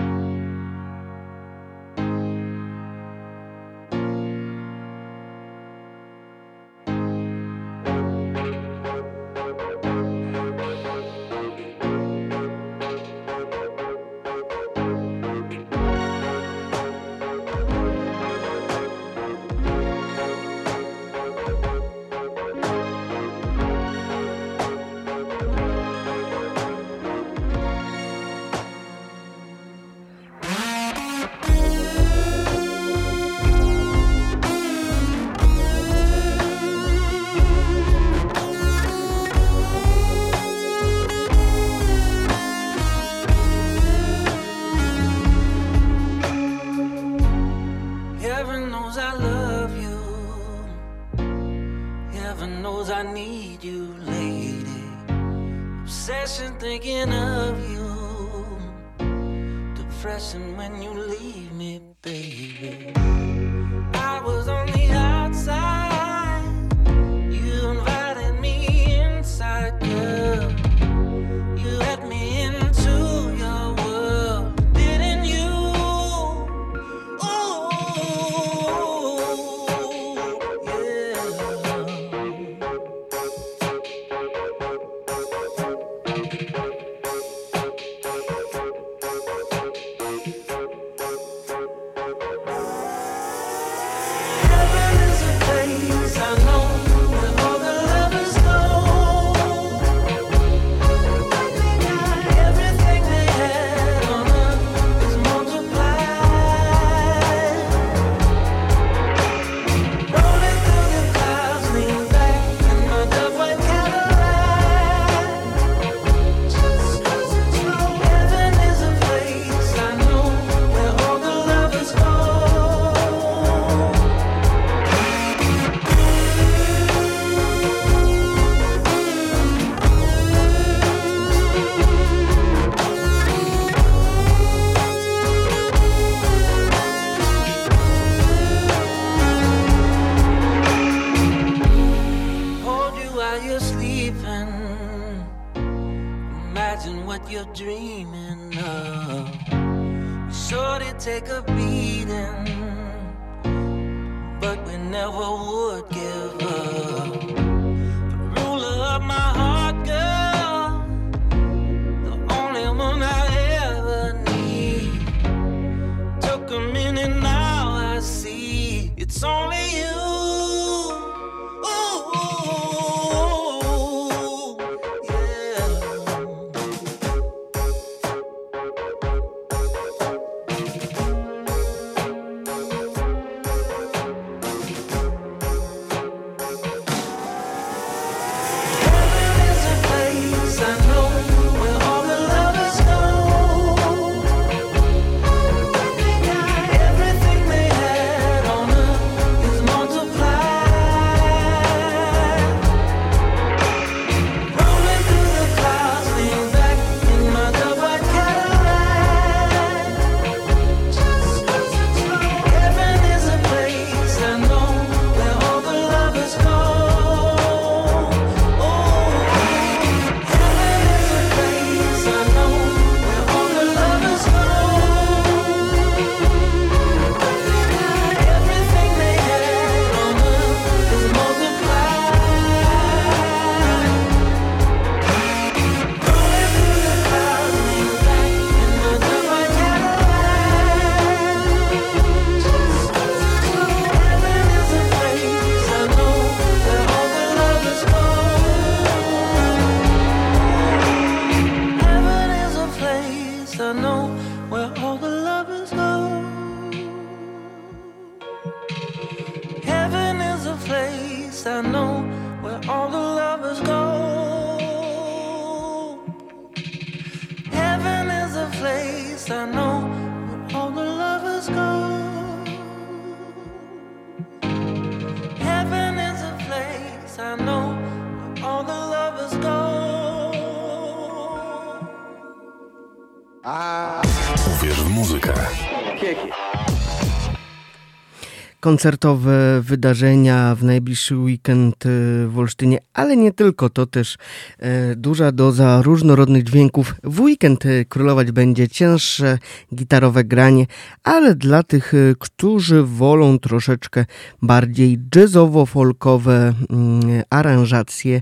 Koncertowe wydarzenia w najbliższy weekend e, w Olsztynie, ale nie tylko, to też e, duża doza różnorodnych dźwięków. W weekend e, królować będzie cięższe gitarowe granie, ale dla tych, e, którzy wolą troszeczkę bardziej jazzowo-folkowe mm, aranżacje,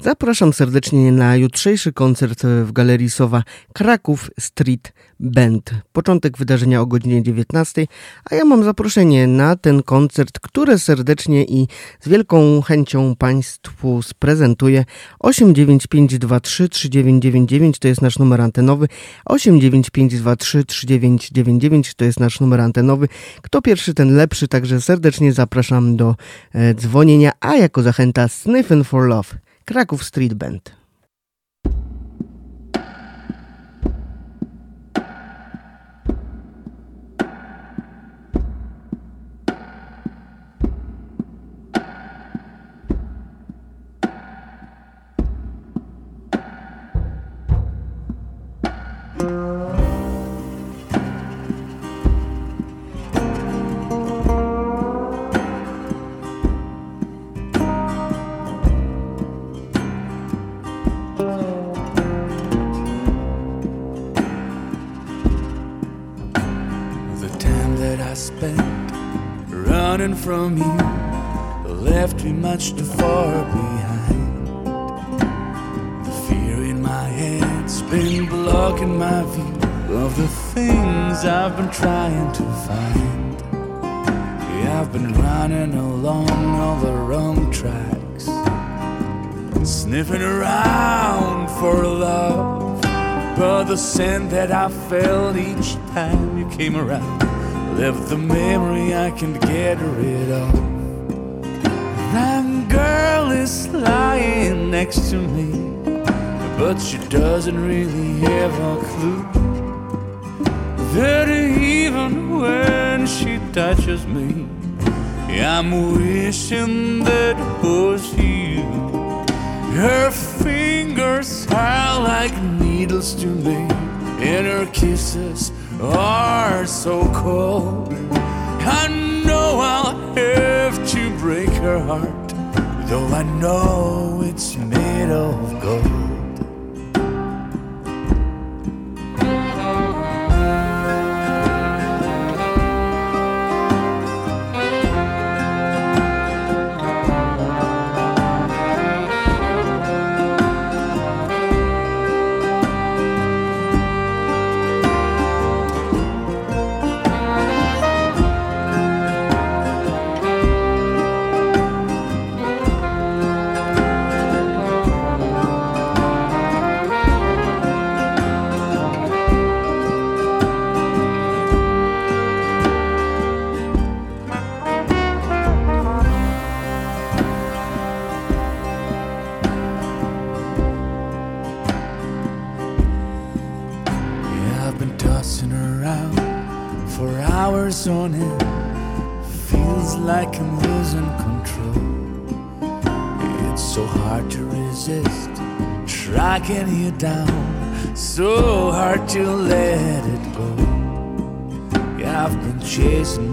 Zapraszam serdecznie na jutrzejszy koncert w Galerii Sowa Kraków Street Band. Początek wydarzenia o godzinie 19, a ja mam zaproszenie na ten koncert, które serdecznie i z wielką chęcią Państwu sprezentuję. 89523 3999 to jest nasz numer antenowy. 89523 3999 to jest nasz numer antenowy. Kto pierwszy, ten lepszy, także serdecznie zapraszam do e, dzwonienia, a jako zachęta Sniffin' for Love. Kraków Street Band. The scent that I felt each time you came around left the memory I can't get rid of. That girl is lying next to me, but she doesn't really have a clue that even when she touches me, I'm wishing that was you. Her fingers are like needles to me, and her kisses are so cold. I know I'll have to break her heart, though I know it's made of gold.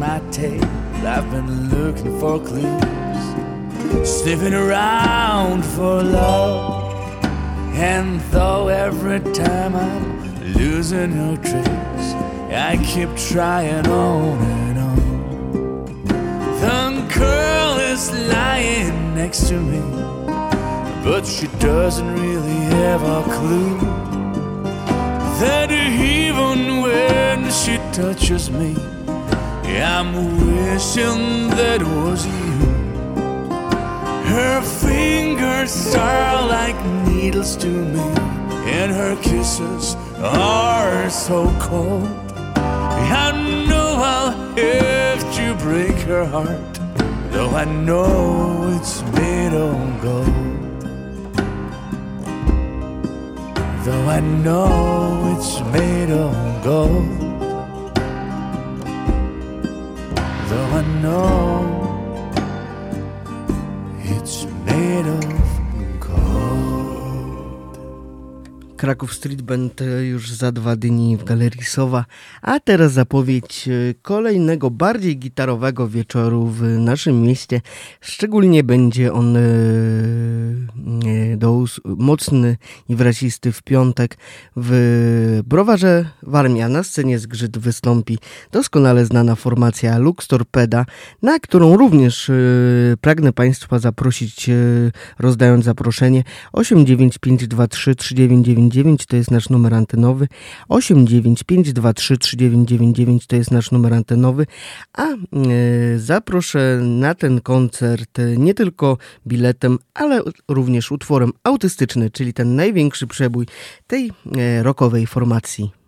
My tail, I've been looking for clues, sniffing around for love. And though every time I'm losing no trace, I keep trying on and on. The girl is lying next to me, but she doesn't really have a clue that even when she touches me, I'm wishing that was you. Her fingers are like needles to me, and her kisses are so cold. I know I'll have to break her heart, though I know it's made of gold. Though I know it's made of gold. Know Kraków Street Band już za dwa dni w Galerii Sowa, a teraz zapowiedź e, kolejnego, bardziej gitarowego wieczoru w naszym mieście. Szczególnie będzie on e, e, do, mocny i wyrazisty w piątek w Browarze Warmia. Na scenie zgrzyt wystąpi doskonale znana formacja Lux Torpeda, na którą również pragnę Państwa zaprosić, rozdając zaproszenie 89523 3999 to jest nasz numer antenowy, 89523 3999 to jest nasz numer antenowy, a e, zaproszę na ten koncert e, nie tylko biletem, ale również utworem autystyczny, czyli ten największy przebój tej e, rockowej formacji.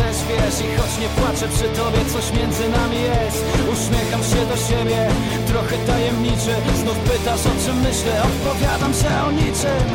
Też wiesz I choć nie płaczę przy tobie, coś między nami jest. Uśmiecham się do siebie, trochę tajemniczy. Znów pytasz o czym myślę, odpowiadam, że o niczym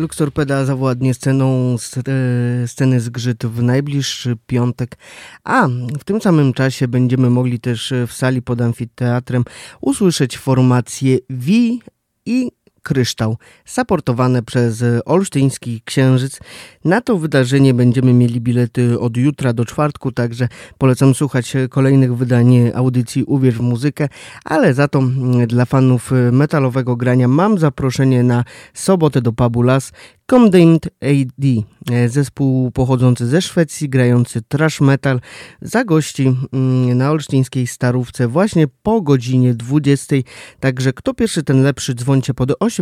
Luxorpeda zawładnie sceną e, sceny zgrzyt w najbliższy piątek, a w tym samym czasie będziemy mogli też w sali pod amfiteatrem usłyszeć formację Wi i Kryształ, saportowane przez Olsztyński Księżyc. Na to wydarzenie będziemy mieli bilety od jutra do czwartku, także polecam słuchać kolejnych wydań audycji Uwierz w muzykę, ale za to mm, dla fanów metalowego grania mam zaproszenie na sobotę do pubu Las Condemned AD, e, zespół pochodzący ze Szwecji, grający thrash metal, zagości mm, na olsztyńskiej Starówce właśnie po godzinie 20. Także kto pierwszy, ten lepszy, dzwońcie pod 89523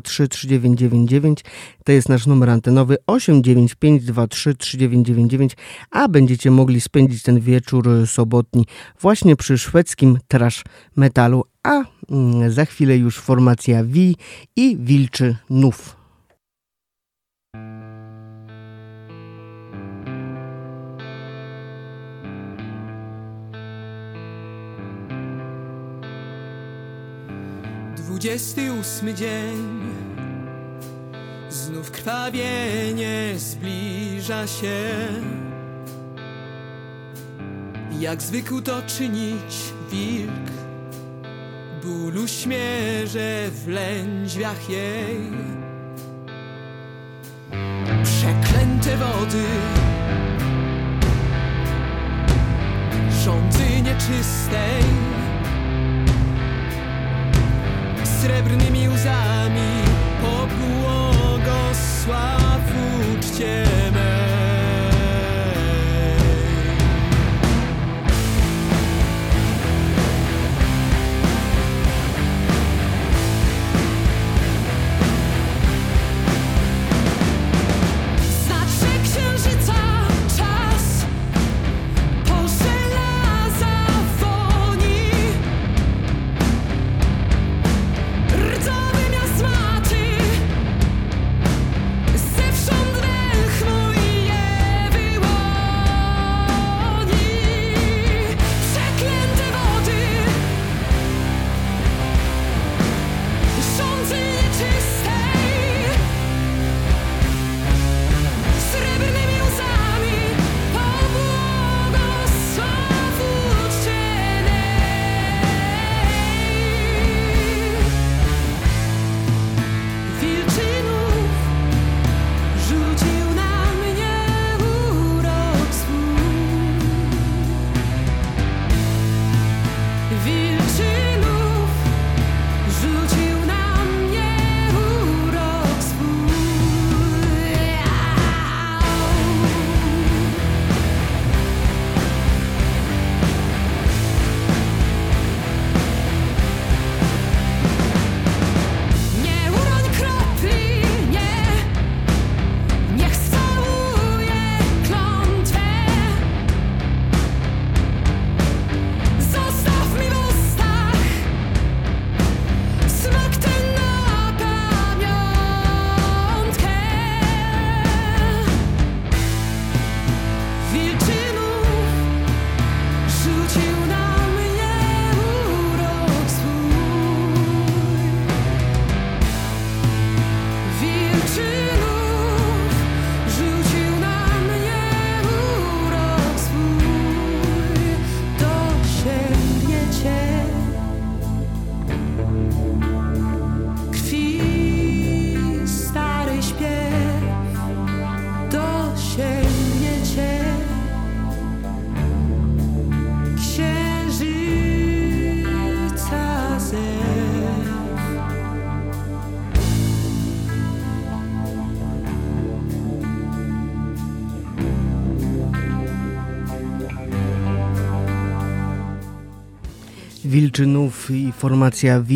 3999. To jest nasz numer antenowy 89523 3999, a będziecie mogli spędzić ten wieczór sobotni właśnie przy szwedzkim trash metalu, a mm, za chwilę już formacja Wi i Wilczy Nów. Dwudziesty ósmy dzień. Znów krwawienie zbliża się. Jak zwykł to czynić wilk Bólu śmierze w lędźwiach jej. Przeklęte wody. Rządzy nieczystej srebrnymi łzami. Pobłogosław uczcie Wilczynów i formacja V,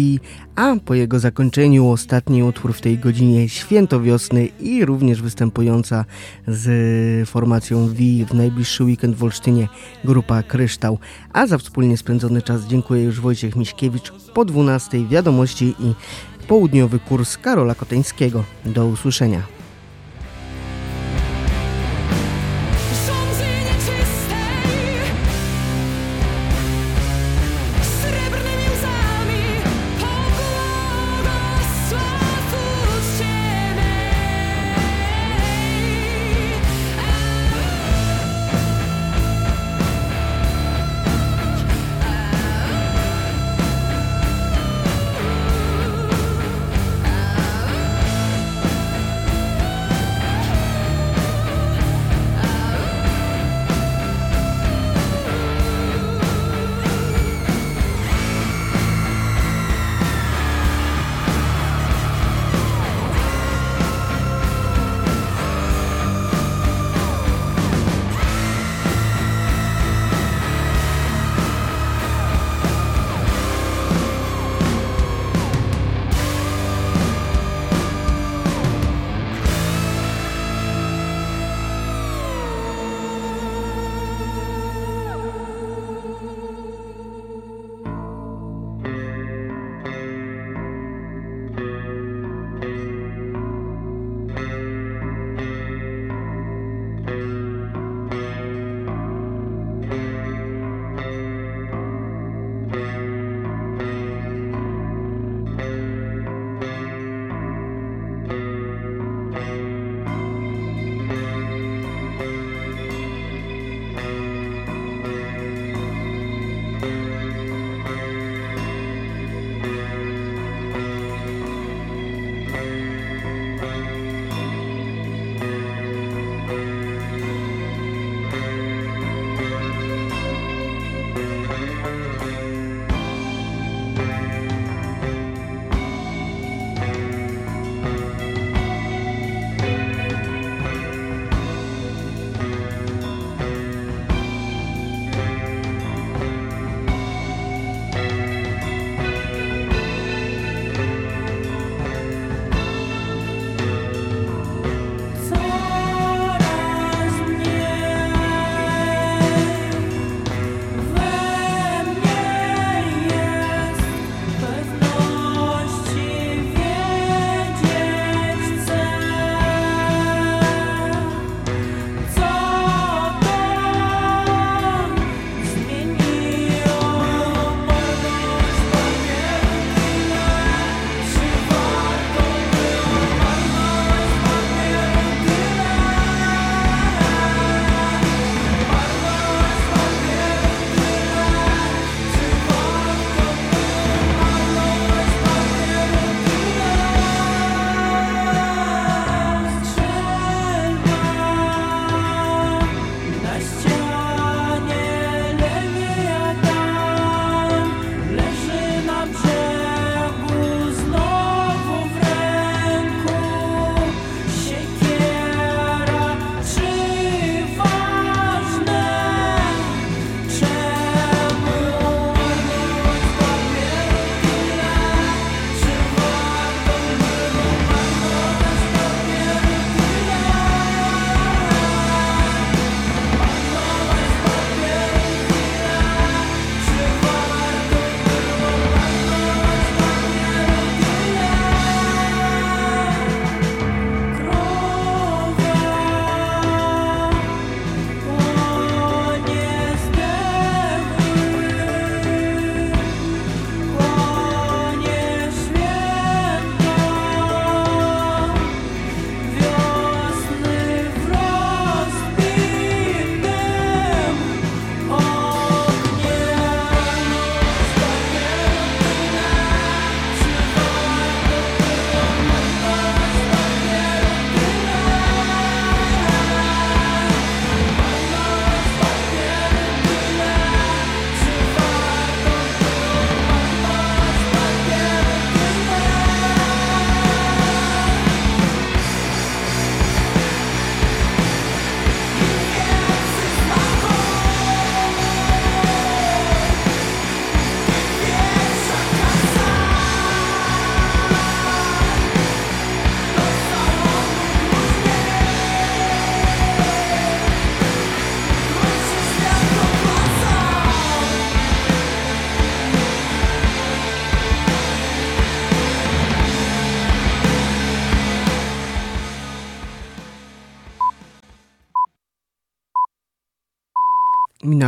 a po jego zakończeniu ostatni utwór w tej godzinie Święto Wiosny i również występująca z formacją V w najbliższy weekend w Olsztynie grupa Kryształ. A za wspólnie spędzony czas dziękuję już Wojciech Miśkiewicz po 12 wiadomości i południowy kurs Karola Koteńskiego. Do usłyszenia.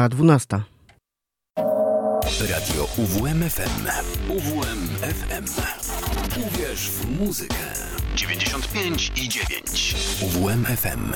Minęła 12. Radio UWMFM. UWMFM. Uwierz w muzykę. 95 i 9. UWMFM.